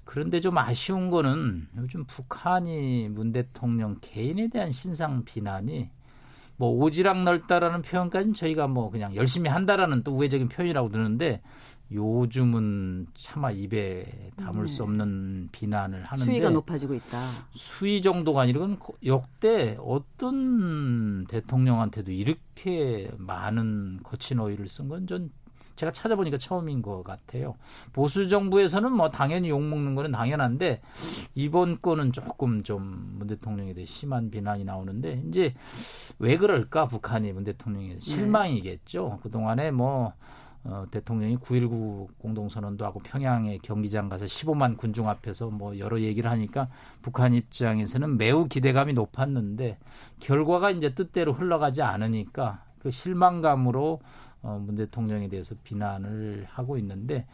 그런데 좀 아쉬운 거는 요즘 북한이 문 대통령 개인에 대한 신상 비난이 뭐 오지락 넓다라는 표현까지는 저희가 뭐 그냥 열심히 한다라는 또 우회적인 표현이라고 드는데 요즘은 차마 입에 담을 네. 수 없는 비난을 하는데 수위가 높아지고 있다. 수위 정도가 아니라 역대 어떤 대통령한테도 이렇게 많은 거친 어휘를 쓴 건 전 제가 찾아보니까 처음인 것 같아요. 보수 정부에서는 뭐 당연히 욕 먹는 거는 당연한데 이번 건은 조금 좀 문 대통령에 대해 심한 비난이 나오는데 이제 왜 그럴까 북한이 문 대통령에 네. 실망이겠죠. 그 동안에 뭐 어, 대통령이 9.19 공동선언도 하고 평양에 경기장 가서 15만 군중 앞에서 뭐 여러 얘기를 하니까 북한 입장에서는 매우 기대감이 높았는데 결과가 이제 뜻대로 흘러가지 않으니까 그 실망감으로 어, 문 대통령에 대해서 비난을 하고 있는데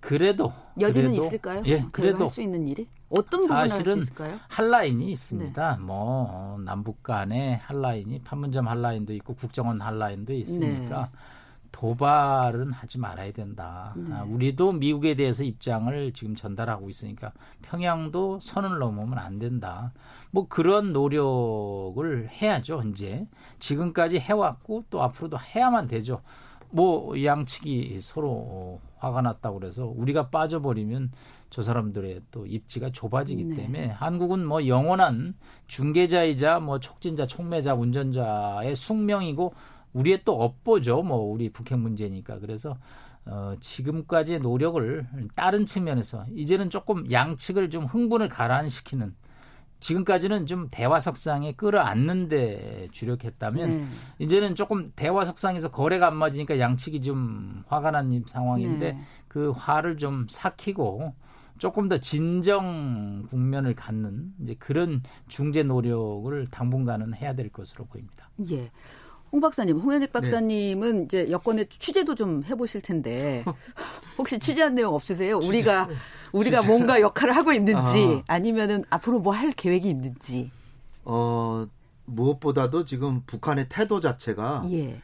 그래도 여지는 그래도, 있을까요? 예, 그래도 할 수 있는 일이 어떤 부분을 할수 있을까요? 한라인이 있습니다. 네. 뭐 어, 남북 간에 한라인이 판문점 한라인도 있고 국정원 한라인도 있으니까 네. 도발은 하지 말아야 된다. 네. 아, 우리도 미국에 대해서 입장을 지금 전달하고 있으니까 평양도 선을 넘으면 안 된다. 뭐 그런 노력을 해야죠. 이제 지금까지 해왔고 또 앞으로도 해야만 되죠. 뭐 양측이 서로 화가 났다고 그래서 우리가 빠져버리면 저 사람들의 또 입지가 좁아지기 네. 때문에 한국은 뭐 영원한 중개자이자 뭐 촉진자, 촉매자, 운전자의 숙명이고 우리의 또 업보죠. 뭐 우리 북핵 문제니까. 그래서 어, 지금까지의 노력을 다른 측면에서 이제는 조금 양측을 좀 흥분을 가라앉히는 지금까지는 좀 대화 석상에 끌어안는데 주력했다면 네. 이제는 조금 대화 석상에서 거래가 안 맞으니까 양측이 좀 화가 난 상황인데 네. 그 화를 좀 삭히고 조금 더 진정 국면을 갖는 이제 그런 중재 노력을 당분간은 해야 될 것으로 보입니다. 예. 홍 박사님, 홍현익 네. 박사님은 네. 이제 여권에 취재도 좀 해보실 텐데 혹시 취재한 내용 없으세요? 취재. 우리가 우리가 취재. 뭔가 역할을 하고 있는지 아. 니면은 앞으로 뭐 할 계획이 있는지. 어 무엇보다도 지금 북한의 태도 자체가 예.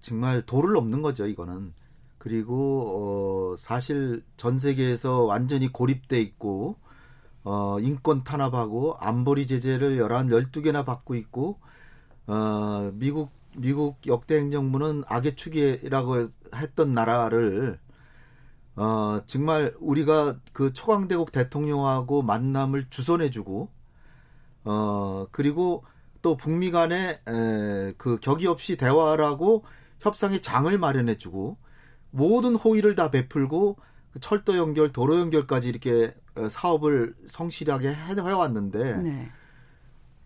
정말 도를 넘는 거죠. 이거는 그리고 어 사실 전 세계에서 완전히 고립돼 있고 어 인권 탄압하고 안보리 제재를 열한 열두 개나 받고 있고 어 미국 미국 역대 행정부는 악의 축이라고 했던 나라를 어 정말 우리가 그 초강대국 대통령하고 만남을 주선해주고 어 그리고 또 북미 간에 에, 그 격이 없이 대화라고 협상의 장을 마련해주고 모든 호의를 다 베풀고 그 철도 연결, 도로 연결까지 이렇게 어, 사업을 성실하게 해왔는데 네.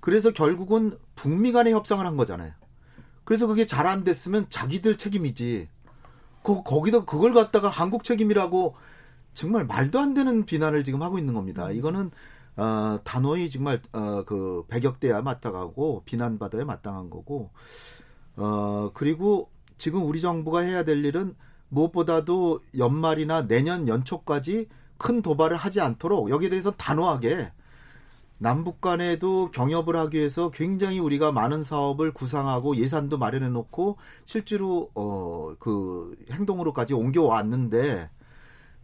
그래서 결국은 북미 간의 협상을 한 거잖아요. 그래서 그게 잘 안 됐으면 자기들 책임이지. 거, 거기다 그걸 갖다가 한국 책임이라고 정말 말도 안 되는 비난을 지금 하고 있는 겁니다. 음. 이거는 어, 단호히 정말 어, 그 배격돼야 마땅하고 비난받아야 마땅한 거고 어, 그리고 지금 우리 정부가 해야 될 일은 무엇보다도 연말이나 내년 연초까지 큰 도발을 하지 않도록 여기에 대해서 단호하게 남북 간에도 경협을 하기 위해서 굉장히 우리가 많은 사업을 구상하고 예산도 마련해 놓고 실제로 어 그 행동으로까지 옮겨 왔는데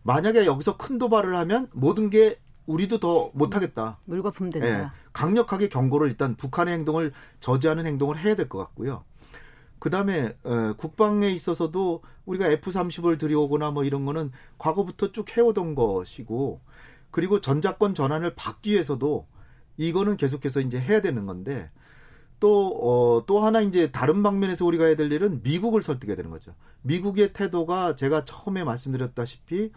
만약에 여기서 큰 도발을 하면 모든 게 우리도 더 못하겠다. 물거품 된다. 예, 강력하게 경고를 일단 북한의 행동을 저지하는 행동을 해야 될 것 같고요. 그 다음에 어, 국방에 있어서도 우리가 F-30을 들여오거나 뭐 이런 거는 과거부터 쭉 해오던 것이고 그리고 전자권 전환을 받기 위해서도 이거는 계속해서 이제 해야 되는 건데 또, 어, 또 하나 이제 다른 방면에서 우리가 해야 될 일은 미국을 설득해야 되는 거죠. 미국의 태도가 제가 처음에 말씀드렸다시피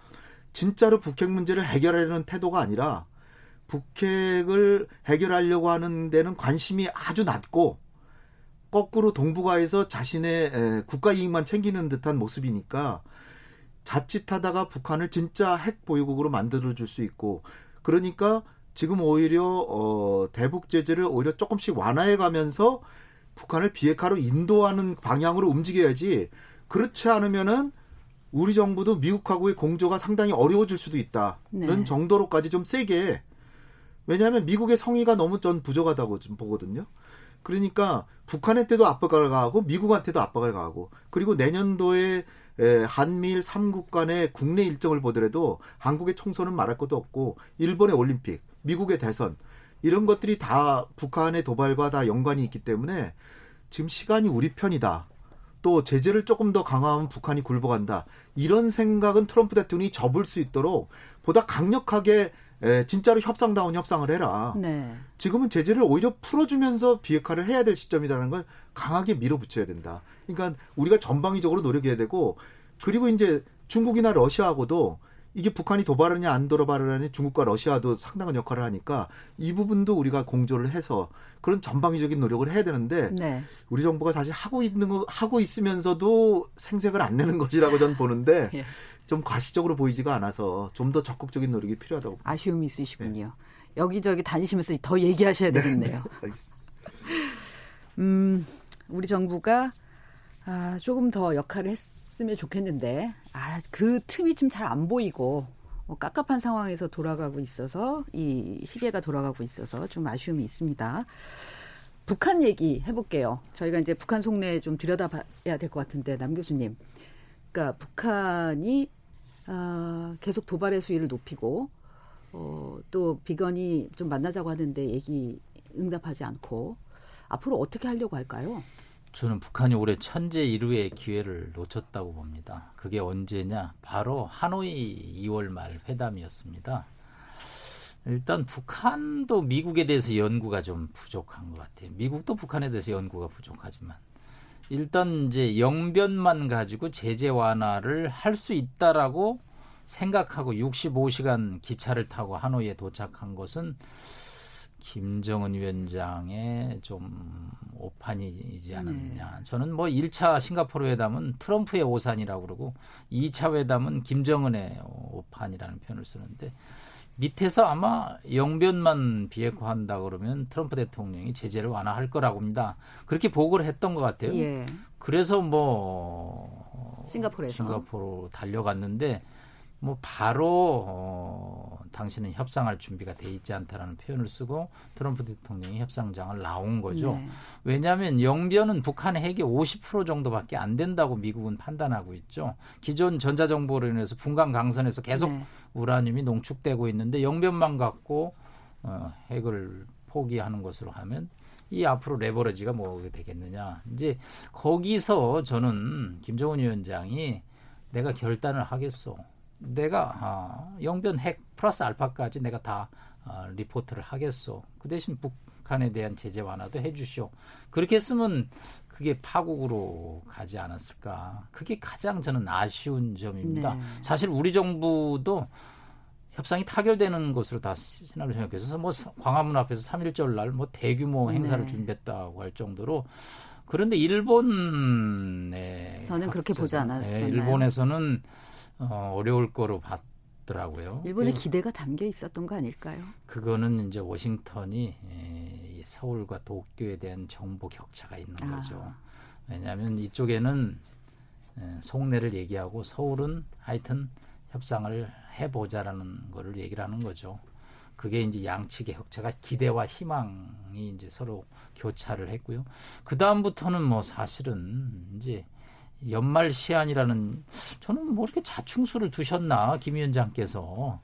진짜로 북핵 문제를 해결하려는 태도가 아니라 북핵을 해결하려고 하는 데는 관심이 아주 낮고 거꾸로 동북아에서 자신의 국가 이익만 챙기는 듯한 모습이니까 자칫하다가 북한을 진짜 핵 보유국으로 만들어 줄 수 있고 그러니까 지금 오히려 어 대북 제재를 오히려 조금씩 완화해 가면서 북한을 비핵화로 인도하는 방향으로 움직여야지 그렇지 않으면은 우리 정부도 미국하고의 공조가 상당히 어려워질 수도 있다는 네. 정도로까지 좀 세게 왜냐하면 미국의 성의가 너무 전 부족하다고 좀 보거든요. 그러니까 북한한테도 압박을 가하고 미국한테도 압박을 가하고 그리고 내년도에 한미일 3국 간의 국내 일정을 보더라도 한국의 총선은 말할 것도 없고 일본의 올림픽, 미국의 대선 이런 것들이 다 북한의 도발과 다 연관이 있기 때문에 지금 시간이 우리 편이다. 또 제재를 조금 더 강화하면 북한이 굴복한다. 이런 생각은 트럼프 대통령이 접을 수 있도록 보다 강력하게 에, 진짜로 협상다운 협상을 해라. 네. 지금은 제재를 오히려 풀어주면서 비핵화를 해야 될 시점이라는 걸 강하게 밀어붙여야 된다. 그러니까 우리가 전방위적으로 노력해야 되고 그리고 이제 중국이나 러시아하고도 이게 북한이 도발하냐 안 도발하냐 중국과 러시아도 상당한 역할을 하니까 이 부분도 우리가 공조를 해서 그런 전방위적인 노력을 해야 되는데 네. 우리 정부가 사실 하고 있는 거 하고 있으면서도 생색을 안 내는 것이라고 저는 보는데 예. 좀 과시적으로 보이지가 않아서 좀 더 적극적인 노력이 필요하다고. 봅니다. 아쉬움이 있으시군요. 네. 여기저기 다니시면서 더 얘기하셔야 되겠네요. 네, 음, 우리 정부가 아, 조금 더 역할을 했으면 좋겠는데, 아, 그 틈이 좀 잘 안 보이고, 뭐 깝깝한 상황에서 돌아가고 있어서, 이 시계가 돌아가고 있어서 좀 아쉬움이 있습니다. 북한 얘기 해볼게요. 저희가 이제 북한 속내 좀 들여다봐야 될 것 같은데, 남 교수님. 그러니까 북한이 어, 계속 도발의 수위를 높이고 어, 또 비건이 좀 만나자고 하는데 얘기 응답하지 않고 앞으로 어떻게 하려고 할까요? 저는 북한이 올해 천재 일루의 기회를 놓쳤다고 봅니다. 그게 언제냐? 바로 하노이 2월 말 회담이었습니다. 일단 북한도 미국에 대해서 연구가 좀 부족한 것 같아요. 미국도 북한에 대해서 연구가 부족하지만 일단 이제 영변만 가지고 제재 완화를 할 수 있다라고 생각하고 65시간 기차를 타고 하노이에 도착한 것은 김정은 위원장의 좀 오판이지 않았느냐. 네. 저는 뭐 1차 싱가포르 회담은 트럼프의 오산이라고 그러고 2차 회담은 김정은의 오판이라는 표현을 쓰는데 밑에서 아마 영변만 비핵화한다 그러면 트럼프 대통령이 제재를 완화할 거라고 합니다. 그렇게 보고를 했던 것 같아요. 예. 그래서 뭐 싱가포르에서 싱가포르 달려갔는데 뭐 바로 어, 당신은 협상할 준비가 돼 있지 않다라는 표현을 쓰고 트럼프 대통령이 협상장을 나온 거죠. 네. 왜냐하면 영변은 북한의 핵이 50% 정도밖에 안 된다고 미국은 판단하고 있죠. 기존 전자정보로 인해서 분광 강선에서 계속 네. 우라늄이 농축되고 있는데 영변만 갖고 어, 핵을 포기하는 것으로 하면 이 앞으로 레버리지가 뭐가 되겠느냐. 이제 거기서 저는 김정은 위원장이 내가 결단을 하겠어. 내가 아, 영변 핵 플러스 알파까지 내가 다 아, 리포트를 하겠소. 그 대신 북한에 대한 제재 완화도 해주시오. 그렇게 했으면 그게 파국으로 가지 않았을까. 그게 가장 저는 아쉬운 점입니다. 네. 사실 우리 정부도 협상이 타결되는 것으로 다 시나리오 생각해서 뭐 광화문 앞에서 3일절 날 뭐 대규모 행사를 네. 준비했다고 할 정도로 그런데 일본에 저는 그렇게 보지 않았어요. 네, 일본에서는 어, 어려울 거로 봤더라고요. 일본의 그 기대가 담겨 있었던 거 아닐까요? 그거는 이제 워싱턴이 에, 서울과 도쿄에 대한 정보 격차가 있는 아. 거죠. 왜냐하면 이쪽에는 에, 속내를 얘기하고 서울은 하여튼 협상을 해보자라는 거를 얘기를 하는 거죠. 그게 이제 양측의 혁체가 기대와 희망이 이제 서로 교차를 했고요. 그 다음부터는 뭐 사실은 이제 연말 시한이라는 저는 뭐 이렇게 자충수를 두셨나 김 위원장께서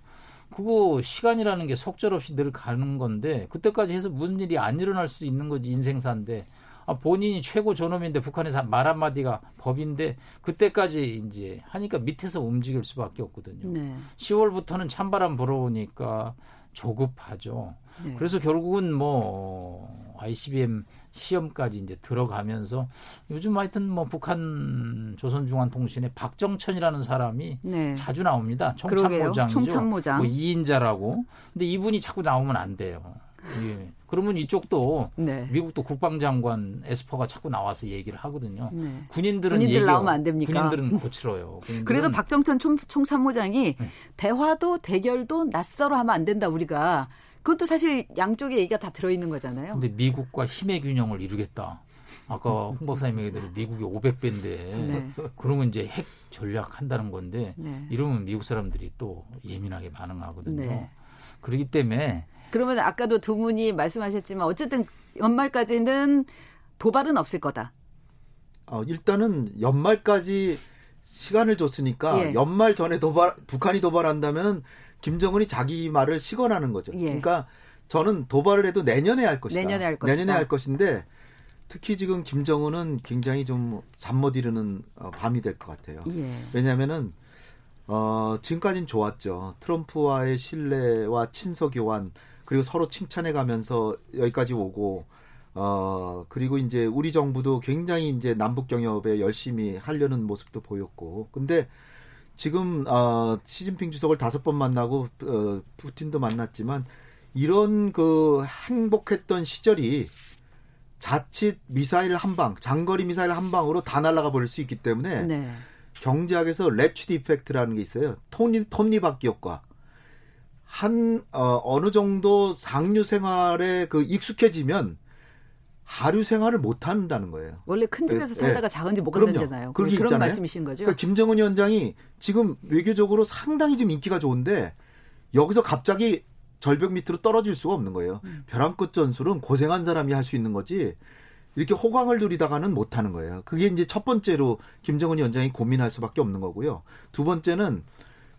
그거 시간이라는 게 속절없이 늘 가는 건데 그때까지 해서 무슨 일이 안 일어날 수 있는 거지 인생사인데 아, 본인이 최고 존엄인데 북한에서 말 한마디가 법인데 그때까지 이제 하니까 밑에서 움직일 수밖에 없거든요. 네. 10월부터는 찬바람 불어오니까 조급하죠. 네. 그래서 결국은 뭐 ICBM 시험까지 이제 들어가면서 요즘 하여튼 뭐 북한 조선중앙통신의 박정천이라는 사람이 네. 자주 나옵니다. 총참모장이죠. 총참모장. 뭐 2인자라고. 근데 이분이 자꾸 나오면 안 돼요. 예. 그러면 이쪽도 네. 미국도 국방장관 에스퍼가 자꾸 나와서 얘기를 하거든요. 네. 군인들은 군인들 얘기가, 나오면 안 됩니까? 군인들은 고치러요. 그래도 박정천 총, 총참모장이 네. 대화도 대결도 낯설어 하면 안 된다 우리가. 그것도 사실 양쪽의 얘기가 다 들어있는 거잖아요. 근데 미국과 힘의 균형을 이루겠다. 아까 홍 박사님 얘기대로 미국이 500배인데 네. 그러면 이제 핵 전략 한다는 건데 네. 이러면 미국 사람들이 또 예민하게 반응하거든요. 네. 그렇기 때문에 그러면 아까도 두 분이 말씀하셨지만 어쨌든 연말까지는 도발은 없을 거다. 어, 일단은 연말까지 시간을 줬으니까 예. 연말 전에 도발 북한이 도발한다면 김정은이 자기 말을 시건하는 거죠. 예. 그러니까 저는 도발을 해도 내년에 할 것이다. 내년에 할 것이다. 내년에 할 것인데 특히 지금 김정은은 굉장히 좀 잠 못 이루는 어, 밤이 될 것 같아요. 예. 왜냐하면은 어, 지금까지는 좋았죠. 트럼프와의 신뢰와 친서 교환 그리고 서로 칭찬해 가면서 여기까지 오고 어 그리고 이제 우리 정부도 굉장히 이제 남북 경협에 열심히 하려는 모습도 보였고 근데 지금 어 시진핑 주석을 다섯 번 만나고 어 푸틴도 만났지만 이런 그 행복했던 시절이 자칫 미사일 한 방, 장거리 미사일 한 방으로 다 날아가 버릴 수 있기 때문에 네. 경제학에서 ratchet effect라는 게 있어요. 톱니 톱니바퀴 효과. 한 어, 어느 정도 상류 생활에 그 익숙해지면 하류 생활을 못 한다는 거예요. 원래 큰 집에서 네. 살다가 네. 작은 집 못 간다잖아요. 그런 있잖아요. 말씀이신 거죠. 그러니까 김정은 위원장이 지금 외교적으로 상당히 지금 인기가 좋은데 여기서 갑자기 절벽 밑으로 떨어질 수가 없는 거예요. 음. 벼랑 끝 전술은 고생한 사람이 할 수 있는 거지. 이렇게 호강을 누리다가는 못 하는 거예요. 그게 이제 첫 번째로 김정은 위원장이 고민할 수밖에 없는 거고요. 두 번째는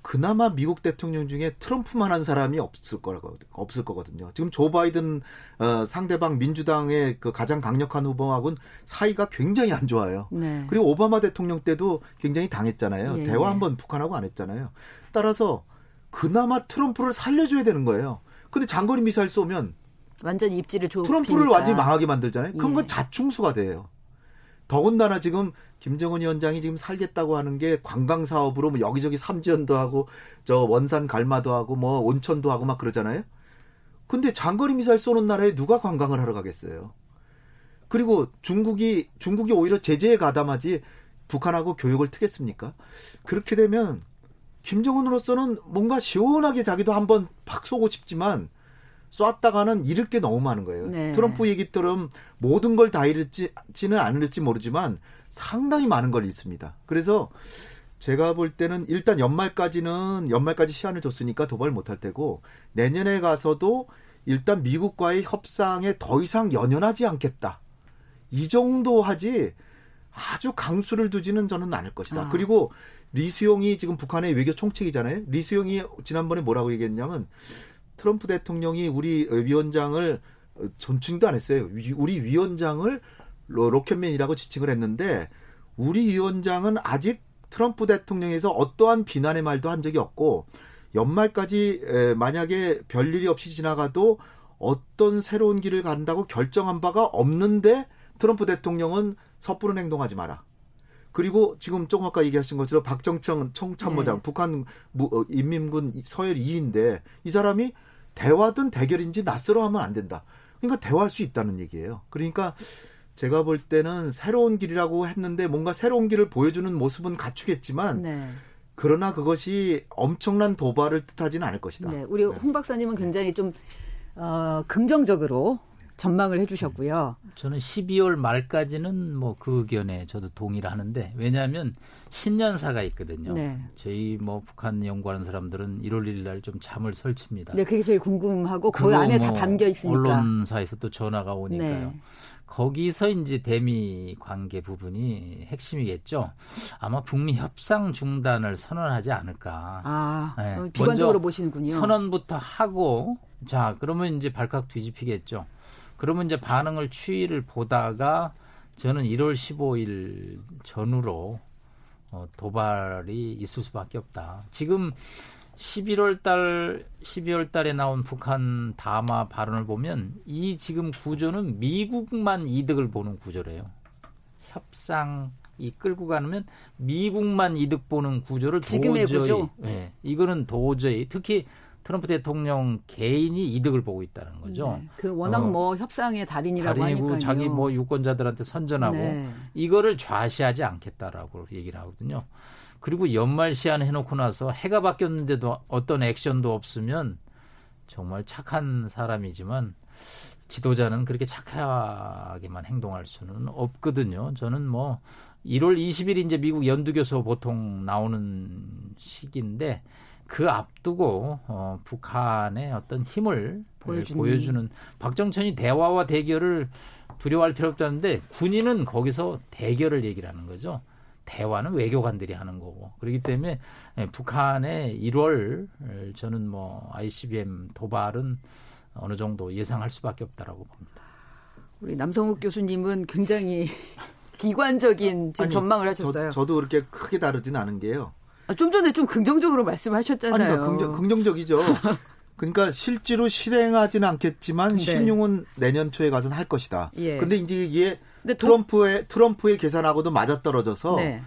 그나마 미국 대통령 중에 트럼프만 한 사람이 없을 거라고 없을 거거든요. 지금 조 바이든 어, 상대방 민주당의 그 가장 강력한 후보하고는 사이가 굉장히 안 좋아요. 네. 그리고 오바마 대통령 때도 굉장히 당했잖아요. 예, 대화 예. 한번 북한하고 안 했잖아요. 따라서 그나마 트럼프를 살려줘야 되는 거예요. 근데 장거리 미사일 쏘면 완전 입지를 좁히니까. 트럼프를 완전히 망하게 만들잖아요. 그건 예. 자충수가 돼요. 더군다나 지금 김정은 위원장이 지금 살겠다고 하는 게 관광 사업으로 뭐 여기저기 삼지연도 하고 저 원산 갈마도 하고 뭐 온천도 하고 막 그러잖아요. 근데 장거리 미사일 쏘는 나라에 누가 관광을 하러 가겠어요? 그리고 중국이 중국이 오히려 제재에 가담하지 북한하고 교육을 트겠습니까? 그렇게 되면 김정은으로서는 뭔가 시원하게 자기도 한번 팍 쏘고 싶지만 쐈다가는 잃을 게 너무 많은 거예요. 네. 트럼프 얘기처럼 모든 걸 다 잃을지는 않을지 모르지만 상당히 많은 걸 잃습니다. 그래서 제가 볼 때는 일단 연말까지는 연말까지 시한을 줬으니까 도발 못할 테고 내년에 가서도 일단 미국과의 협상에 더 이상 연연하지 않겠다. 이 정도 하지 아주 강수를 두지는 저는 않을 것이다. 아. 그리고 리수용이 지금 북한의 외교 총책이잖아요. 리수용이 지난번에 뭐라고 얘기했냐면 트럼프 대통령이 우리 위원장을 존칭도 안 했어요. 우리 위원장을 로켓맨이라고 지칭을 했는데 우리 위원장은 아직 트럼프 대통령에서 어떠한 비난의 말도 한 적이 없고 연말까지 만약에 별일이 없이 지나가도 어떤 새로운 길을 간다고 결정한 바가 없는데 트럼프 대통령은 섣부른 행동하지 마라. 그리고 지금 조금 아까 얘기하신 것처럼 박정청 총참모장 네. 북한 어, 인민군 서열 2위인데 이 사람이 대화든 대결인지 낯설어 하면 안 된다. 그러니까 대화할 수 있다는 얘기예요. 그러니까 제가 볼 때는 새로운 길이라고 했는데 뭔가 새로운 길을 보여주는 모습은 갖추겠지만 네. 그러나 그것이 엄청난 도발을 뜻하지는 않을 것이다. 네, 우리 네. 홍 박사님은 굉장히 좀 어, 긍정적으로 전망을 해주셨고요. 저는 12월 말까지는 뭐 그 의견에 저도 동의를 하는데 왜냐하면 신년사가 있거든요. 네. 저희 뭐 북한 연구하는 사람들은 1월 1일 날 좀 잠을 설칩니다. 네, 그게 제일 궁금하고 그 안에 뭐 다 담겨 있으니까. 언론사에서 또 전화가 오니까요. 네. 거기서 이제 대미 관계 부분이 핵심이겠죠. 아마 북미 협상 중단을 선언하지 않을까. 아, 네. 어, 비관적으로 보시는군요. 선언부터 하고 자 그러면 이제 발칵 뒤집히겠죠. 그러면 이제 반응을 추이를 보다가 저는 1월 15일 전후로 어, 도발이 있을 수밖에 없다. 지금 11월 달 12월 달에 나온 북한 담화 발언을 보면 이 지금 구조는 미국만 이득을 보는 구조래요. 협상 이 끌고 가면 미국만 이득 보는 구조를 지금의 도저히 구조? 예. 이거는 도저히 특히 트럼프 대통령 개인이 이득을 보고 있다는 거죠. 네. 그 워낙 어, 뭐 협상의 달인이라고 달인이고 하니까요. 자기 뭐 유권자들한테 선전하고 네. 이거를 좌시하지 않겠다라고 얘기를 하거든요. 그리고 연말 시한 해놓고 나서 해가 바뀌었는데도 어떤 액션도 없으면 정말 착한 사람이지만 지도자는 그렇게 착하게만 행동할 수는 없거든요. 저는 뭐 1월 20일 이제 미국 연두교수 보통 나오는 시기인데 그 앞두고 어, 북한의 어떤 힘을 보여주는. 보여주는 박정천이 대화와 대결을 두려워할 필요 없다는데 군인은 거기서 대결을 얘기를 하는 거죠. 대화는 외교관들이 하는 거고 그렇기 때문에 예, 북한의 1월 저는 뭐 ICBM 도발은 어느 정도 예상할 수밖에 없다라고 봅니다. 우리 남성욱 교수님은 굉장히 비관적인 지금 아니, 전망을 하셨어요. 저, 도 그렇게 크게 다르진 않은 게요. 아, 좀 전에 좀 긍정적으로 말씀하셨잖아요. 아니, 긍정, 적이죠 그러니까 실제로 실행하지는 않겠지만 네. 신용은 내년 초에 가서는 할 것이다. 예. 근데 이제 이게 트럼프의 트럼프의 계산하고도 맞아떨어져서 네.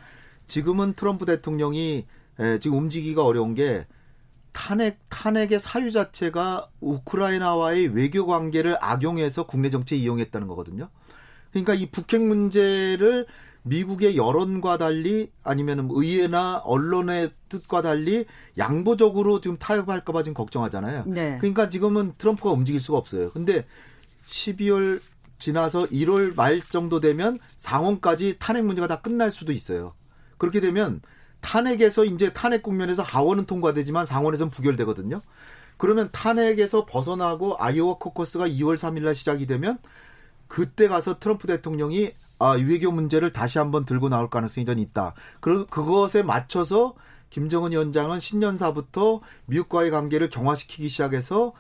지금은 트럼프 대통령이 에, 지금 움직이기가 어려운 게 탄핵 탄핵의 사유 자체가 우크라이나와의 외교 관계를 악용해서 국내 정치에 이용했다는 거거든요. 그러니까 이 북핵 문제를 미국의 여론과 달리 아니면 의회나 언론의 뜻과 달리 양보적으로 지금 타협할까봐 지금 걱정하잖아요. 네. 그러니까 지금은 트럼프가 움직일 수가 없어요. 근데 12월 지나서 1월 말 정도 되면 상원까지 탄핵 문제가 다 끝날 수도 있어요. 그렇게 되면 탄핵에서 이제 탄핵 국면에서 하원은 통과되지만 상원에서는 부결되거든요. 그러면 탄핵에서 벗어나고 아이오와 코커스가 2월 3일 날 시작이 되면 그때 가서 트럼프 대통령이 아, 외교 문제를 다시 한번 들고 나올 가능성이 전 있다. 그, 그것에 맞춰서 김정은 위원장은 신년사부터 미국과의 관계를 경화시키기 시작해서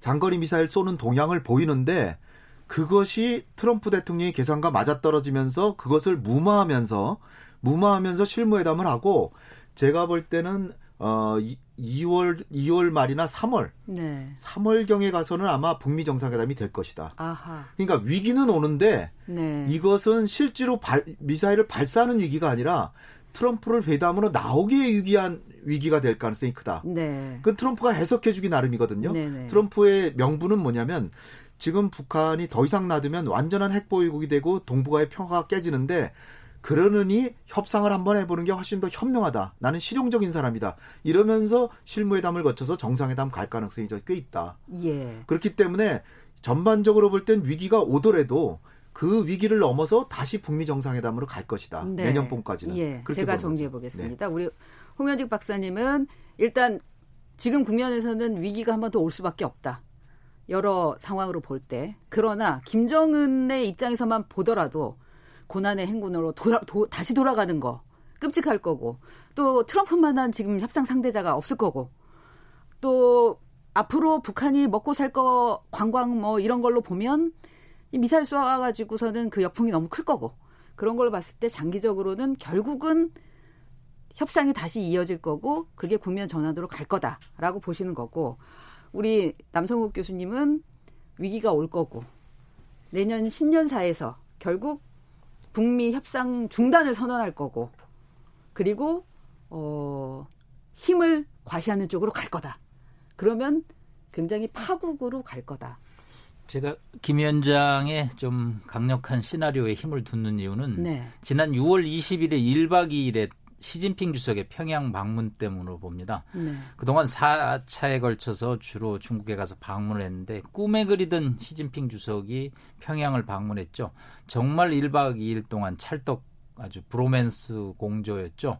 장거리 미사일 쏘는 동향을 보이는데 그것이 트럼프 대통령의 계산과 맞아떨어지면서 그것을 무마하면서 무마하면서 실무회담을 하고 제가 볼 때는 어 2월 2월 말이나 3월 네. 3월 경에 가서는 아마 북미 정상회담이 될 것이다. 아하. 그러니까 위기는 오는데 네. 이것은 실제로 발, 미사일을 발사하는 위기가 아니라 트럼프를 회담으로 나오기에 유기한 위기가 될 가능성이 크다. 네. 그 트럼프가 해석해주기 나름이거든요. 네네. 네. 트럼프의 명분은 뭐냐면 지금 북한이 더 이상 놔두면 완전한 핵보유국이 되고 동북아의 평화가 깨지는데 그러느니 협상을 한번 해보는 게 훨씬 더 현명하다. 나는 실용적인 사람이다. 이러면서 실무회담을 거쳐서 정상회담 갈 가능성이 꽤 있다. 예. 그렇기 때문에 전반적으로 볼 땐 위기가 오더라도 그 위기를 넘어서 다시 북미 정상회담으로 갈 것이다. 네. 내년 봄까지는. 예. 제가 정리해 보겠습니다. 네. 우리 홍현직 박사님은 일단 지금 국면에서는 위기가 한 번 더 올 수밖에 없다. 여러 상황으로 볼 때. 그러나 김정은의 입장에서만 보더라도 고난의 행군으로 돌아, 도, 다시 돌아가는 거. 끔찍할 거고. 또 트럼프만한 지금 협상 상대자가 없을 거고. 또 앞으로 북한이 먹고 살 거 관광 뭐 이런 걸로 보면 이 미사일 쏘아가지고서는 그 역풍이 너무 클 거고. 그런 걸 봤을 때 장기적으로는 결국은 협상이 다시 이어질 거고 그게 국면 전환으로 갈 거다라고 보시는 거고. 우리 남성욱 교수님은 위기가 올 거고. 내년 신년사에서 결국 북미 협상 중단을 선언할 거고 그리고 어 힘을 과시하는 쪽으로 갈 거다. 그러면 굉장히 파국으로 갈 거다. 제가 김 위원장의 좀 강력한 시나리오에 힘을 둔는 이유는 네. 지난 6월 20일에 1박 2일에 시진핑 주석의 평양 방문 때문으로 봅니다. 네. 그동안 4차에 걸쳐서 주로 중국에 가서 방문을 했는데 꿈에 그리던 시진핑 주석이 평양을 방문했죠. 정말 1박 2일 동안 찰떡 아주 브로맨스 공조였죠.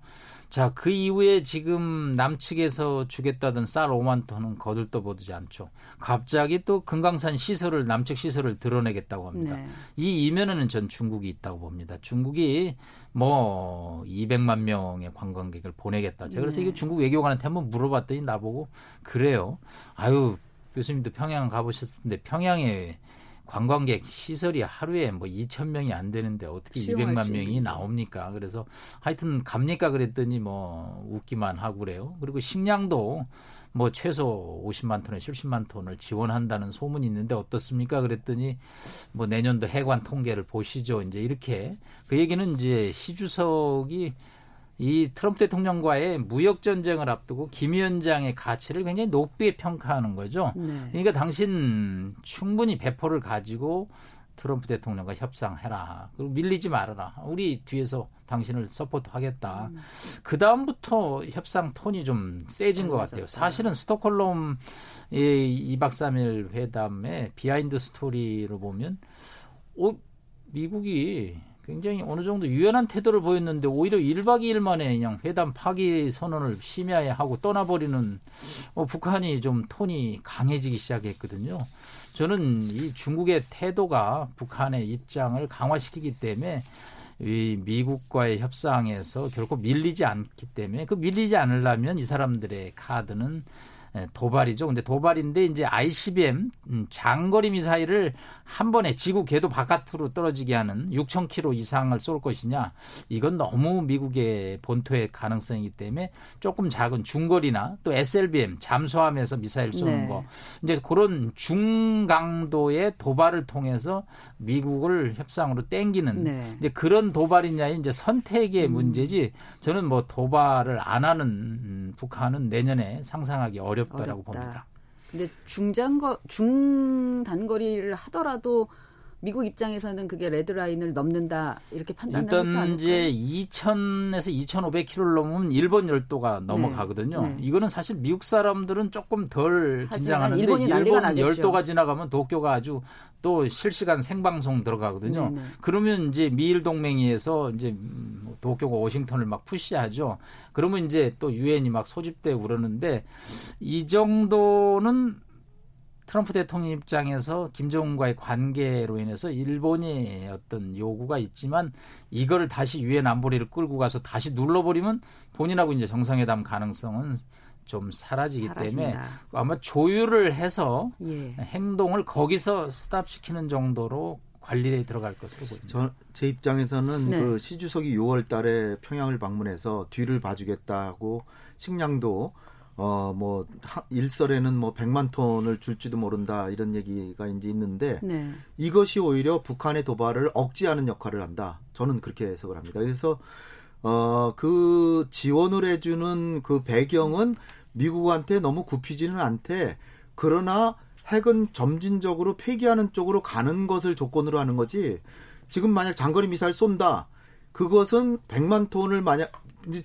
자, 그 이후에 지금 남측에서 주겠다던 쌀 5만 톤은 거들떠보지 않죠. 갑자기 또 금강산 시설을 남측 시설을 드러내겠다고 합니다. 네. 이 이면에는 전 중국이 있다고 봅니다. 중국이 뭐 200만 명의 관광객을 보내겠다. 제가 그래서 네. 이게 중국 외교관한테 한번 물어봤더니 나보고 그래요. 아유 교수님도 평양 가보셨을 텐데 평양에 관광객 시설이 하루에 뭐 2천 명이 안 되는데 어떻게 수용할 200만 수 명이. 나옵니까? 그래서 하여튼 갑니까 그랬더니 뭐 웃기만 하고 그래요. 그리고 식량도 뭐 최소 50만 톤에 70만 톤을 지원한다는 소문이 있는데 어떻습니까? 그랬더니 뭐 내년도 해관 통계를 보시죠. 이제 이렇게 그 얘기는 이제 시 주석이 이 트럼프 대통령과의 무역 전쟁을 앞두고 김 위원장의 가치를 굉장히 높게 평가하는 거죠. 네. 그러니까 당신 충분히 배포를 가지고 트럼프 대통령과 협상해라. 그리고 밀리지 말아라. 우리 뒤에서 당신을 support 하겠다. 음. 그 다음부터 협상 톤이 좀 세진 것 같아요. 사실은 스톡홀름 이 2박 3일 회담의 behind story로 보면 어, 미국이 굉장히 어느 정도 유연한 태도를 보였는데 오히려 1박 2일 만에 그냥 회담 파기 선언을 심야에 하고 떠나버리는 어, 북한이 좀 톤이 강해지기 시작했거든요. 저는 이 중국의 태도가 북한의 입장을 강화시키기 때문에 이 미국과의 협상에서 결코 밀리지 않기 때문에 그 밀리지 않으려면 이 사람들의 카드는 예, 도발이죠. 근데 도발인데 이제 ICBM 음, 장거리 미사일을 한 번에 지구 궤도 바깥으로 떨어지게 하는 6,000km 이상을 쏠 것이냐 이건 너무 미국의 본토의 가능성이기 때문에 조금 작은 중거리나 또 SLBM 잠수함에서 미사일 쏘는 네. 거 이제 그런 중강도의 도발을 통해서 미국을 협상으로 땡기는 네. 이제 그런 도발이냐 이제 선택의 음. 문제지 저는 뭐 도발을 안 하는 음, 북한은 내년에 상상하기 어렵 다라고 어렵다. 봅니다. 근데 중장거 중단거리를 하더라도 미국 입장에서는 그게 레드라인을 넘는다 이렇게 판단을 하지 일단 않을까요? 이제 2,000에서 2,500km를 넘으면 일본 열도가 넘어가거든요. 네. 이거는 사실 미국 사람들은 조금 덜 긴장하는데 일본이 일본 나겠죠. 열도가 지나가면 도쿄가 아주 또 실시간 생방송 들어가거든요. 네네. 그러면 이제 미일 동맹위에서 이제 음, 뭐 도쿄가 워싱턴을 막 푸시하죠. 그러면 이제 또 유엔이 막 소집되고 그러는데 이 정도는 트럼프 대통령 입장에서 김정은과의 관계로 인해서 일본의 어떤 요구가 있지만 이거를 다시 유엔 안보리를 끌고 가서 다시 눌러버리면 본인하고 이제 정상회담 가능성은 좀 사라지기 때문에 사라진다. 아마 조율을 해서 예. 행동을 거기서 스탑시키는 정도로 관리에 들어갈 것으로 보입니다. 저, 제 입장에서는 네. 그 시 주석이 6월 달에 평양을 방문해서 뒤를 봐주겠다고 식량도 어뭐 일설에는 뭐 100만 톤을 줄지도 모른다 이런 얘기가 이제 있는데 네. 이것이 오히려 북한의 도발을 억제하는 역할을 한다. 저는 그렇게 해석을 합니다. 그래서 어 그 지원을 해주는 그 배경은 미국한테 너무 굽히지는 않대. 그러나 핵은 점진적으로 폐기하는 쪽으로 가는 것을 조건으로 하는 거지. 지금 만약 장거리 미사일 쏜다. 그것은 100만 톤을 만약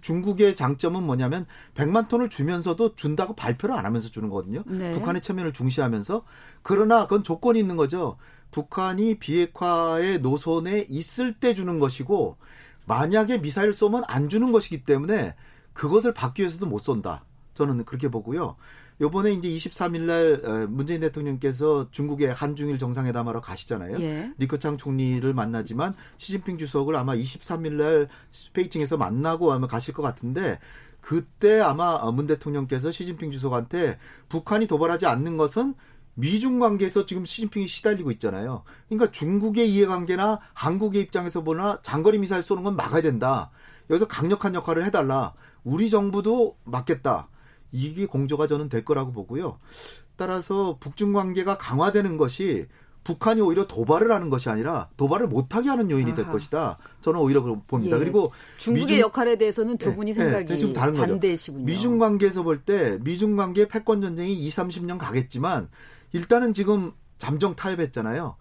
중국의 장점은 뭐냐면 100만 톤을 주면서도 준다고 발표를 안 하면서 주는 거거든요. 네. 북한의 체면을 중시하면서 그러나 그건 조건이 있는 거죠. 북한이 비핵화의 노선에 있을 때 주는 것이고 만약에 미사일 쏘면 안 주는 것이기 때문에 그것을 받기 위해서도 못 쏜다. 저는 그렇게 보고요. 요번에 이제 23일 날 문재인 대통령께서 중국의 한중일 정상회담하러 가시잖아요. 예. 리커창 총리를 만나지만 시진핑 주석을 아마 23일 날 베이징에서 만나고 아마 가실 것 같은데 그때 아마 문 대통령께서 시진핑 주석한테 북한이 도발하지 않는 것은 미중 관계에서 지금 시진핑이 시달리고 있잖아요. 그러니까 중국의 이해관계나 한국의 입장에서 보나 장거리 미사일 쏘는 건 막아야 된다. 여기서 강력한 역할을 해달라. 우리 정부도 막겠다. 이게 공조가 저는 될 거라고 보고요. 따라서 북중 관계가 강화되는 것이 북한이 오히려 도발을 하는 것이 아니라 도발을 못하게 하는 요인이 될 아하. 것이다. 저는 오히려 그렇게 봅니다. 예. 그리고 중국의 미중- 역할에 대해서는 두 네, 분이 네, 생각이 좀 다른. 반대시군요. 미중 관계에서 볼 때 미중 관계 패권 전쟁이 2, 30년 가겠지만 일단은 지금 잠정 타협했잖아요.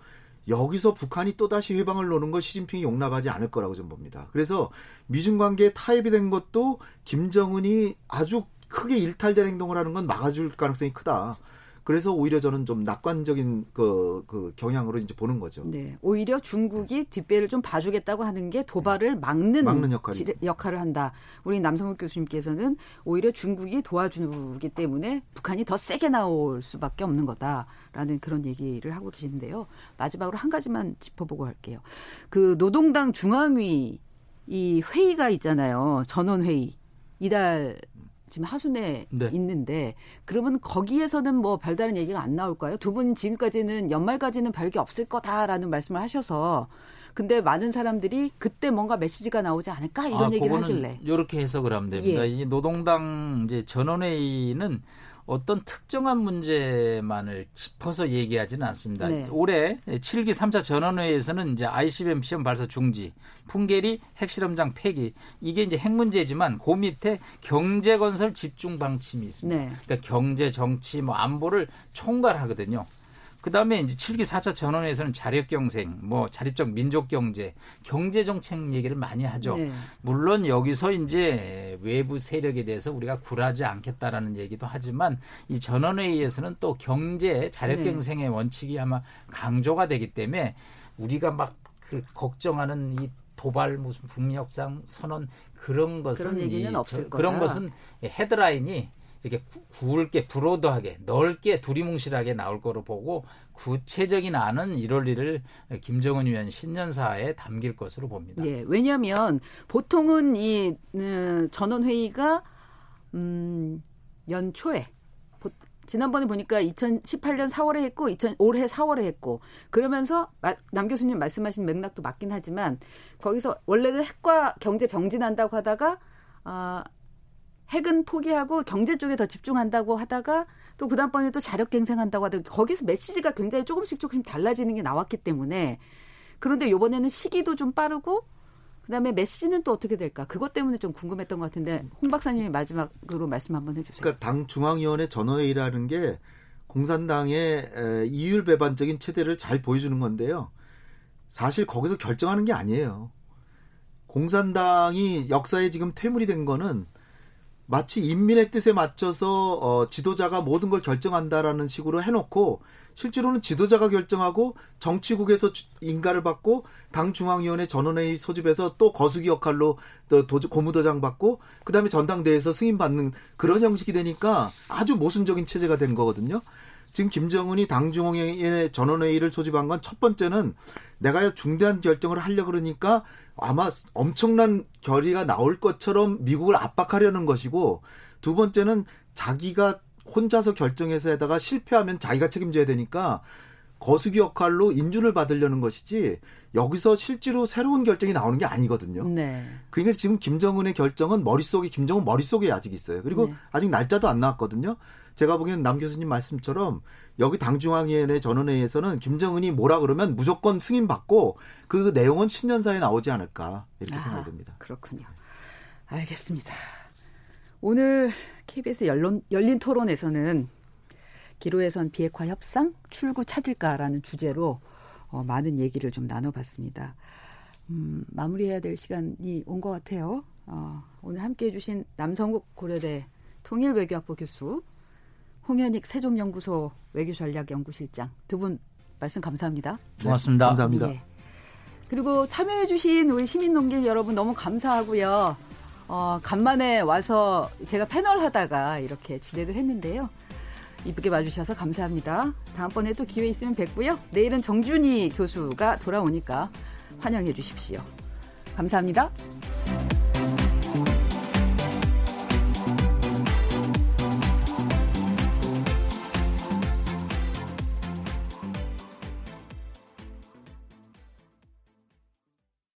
여기서 북한이 또다시 회방을 놓는 걸 시진핑이 용납하지 않을 거라고 좀 봅니다. 그래서 미중 관계에 타협이 된 것도 김정은이 아주 크게 일탈된 행동을 하는 건 막아줄 가능성이 크다. 그래서 오히려 저는 좀 낙관적인 그, 그 경향으로 이제 보는 거죠. 네. 오히려 중국이 뒷배를 좀 봐주겠다고 하는 게 도발을 막는, 막는 역할이. 지, 역할을 한다. 우리 남성욱 교수님께서는 오히려 중국이 도와주기 때문에 북한이 더 세게 나올 수밖에 없는 거다라는 그런 얘기를 하고 계시는데요. 마지막으로 한 가지만 짚어보고 할게요. 그 노동당 중앙위 이 회의가 있잖아요. 전원회의. 이달 지금 하순에 네. 있는데 그러면 거기에서는 뭐 별다른 얘기가 안 나올까요? 두 분 지금까지는 연말까지는 별게 없을 거다라는 말씀을 하셔서 근데 많은 사람들이 그때 뭔가 메시지가 나오지 않을까 이런 아, 얘기를 하길래 이렇게 해석을 하면 됩니다. 예. 이 노동당 이제 전원회의는 어떤 특정한 문제만을 짚어서 얘기하지는 않습니다. 네. 올해 7기 3차 전원회의에서는 이제 ICBM 시험 발사 중지, 풍계리 핵실험장 폐기 이게 이제 핵 문제지만 그 밑에 경제 건설 집중 방침이 있습니다. 네. 그러니까 경제, 정치, 뭐 안보를 총괄하거든요. 그 다음에 이제 7기 4차 전원에서는 자력 경생, 뭐 자립적 민족 경제, 경제 정책 얘기를 많이 하죠. 네. 물론 여기서 이제 외부 세력에 대해서 우리가 굴하지 않겠다라는 얘기도 하지만 이 전원 회의에서는 또 경제 자력 네. 경생의 네. 원칙이 아마 강조가 되기 때문에 우리가 막 그 걱정하는 이 도발 무슨 북미 협상 선언 그런 것은 그런 얘기는 이, 없을 저, 그런 것은 헤드라인이 이렇게 굵게 브로드하게 넓게 두리뭉실하게 나올 거로 보고 구체적인 안은 1월 1일 김정은 위원 신년사에 담길 것으로 봅니다. 예, 왜냐하면 보통은 이 음, 전원 회의가 음, 연초에 지난번에 보니까 2018년 4월에 했고 2000, 올해 4월에 했고 그러면서 남 교수님 말씀하신 맥락도 맞긴 하지만 거기서 원래는 핵과 경제 병진한다고 하다가 아 핵은 포기하고 경제 쪽에 더 집중한다고 하다가 또 그다음번에 또 자력갱생한다고 하다가 거기서 메시지가 굉장히 조금씩 조금씩 달라지는 게 나왔기 때문에 그런데 요번에는 시기도 좀 빠르고 그다음에 메시지는 또 어떻게 될까? 그것 때문에 좀 궁금했던 것 같은데 홍 박사님이 마지막으로 말씀 한번 해주세요. 그러니까 당 중앙위원회 전원회의라는 게 공산당의 이율 배반적인 체대를 잘 보여주는 건데요. 사실 거기서 결정하는 게 아니에요. 공산당이 역사에 지금 퇴물이 된 거는 마치 인민의 뜻에 맞춰서 어, 지도자가 모든 걸 결정한다라는 식으로 해놓고 실제로는 지도자가 결정하고 정치국에서 인가를 받고 당 중앙위원회 전원회의 소집해서 또 거수기 역할로 또 도주, 고무도장 받고 그다음에 전당대회에서 승인 받는 그런 형식이 되니까 아주 모순적인 체제가 된 거거든요. 지금 김정은이 당 중앙회의 전원회의를 소집한 건 첫 번째는 내가 중대한 결정을 하려 그러니까 아마 엄청난 결의가 나올 것처럼 미국을 압박하려는 것이고 두 번째는 자기가 혼자서 결정해서 해다가 실패하면 자기가 책임져야 되니까 거수기 역할로 인준을 받으려는 것이지 여기서 실제로 새로운 결정이 나오는 게 아니거든요. 네. 그러니까 지금 김정은의 결정은 머릿속에 김정은 머릿속에 아직 있어요. 그리고 네. 아직 날짜도 안 나왔거든요. 제가 보기에는 남 교수님 말씀처럼 여기 당중앙위원회 전원회의에서는 김정은이 뭐라 그러면 무조건 승인받고 그 내용은 신년사에 나오지 않을까 이렇게 아, 생각이 듭니다. 그렇군요. 알겠습니다. 오늘 KBS 열론, 열린 토론에서는 기로에선 비핵화 협상 출구 찾을까라는 주제로 어, 많은 얘기를 좀 나눠봤습니다. 음, 마무리해야 될 시간이 온 것 같아요. 어, 오늘 함께해 주신 남성국 고려대 통일외교학부 교수 홍현익 세종연구소 외교전략연구실장 두 분 말씀 감사합니다. 고맙습니다. 네, 감사합니다. 예. 그리고 참여해주신 우리 시민농객 여러분 너무 감사하고요. 어, 간만에 와서 제가 패널 하다가 이렇게 진행을 했는데요. 이쁘게 봐주셔서 감사합니다. 다음번에 또 기회 있으면 뵙고요. 내일은 정준희 교수가 돌아오니까 환영해 주십시오. 감사합니다.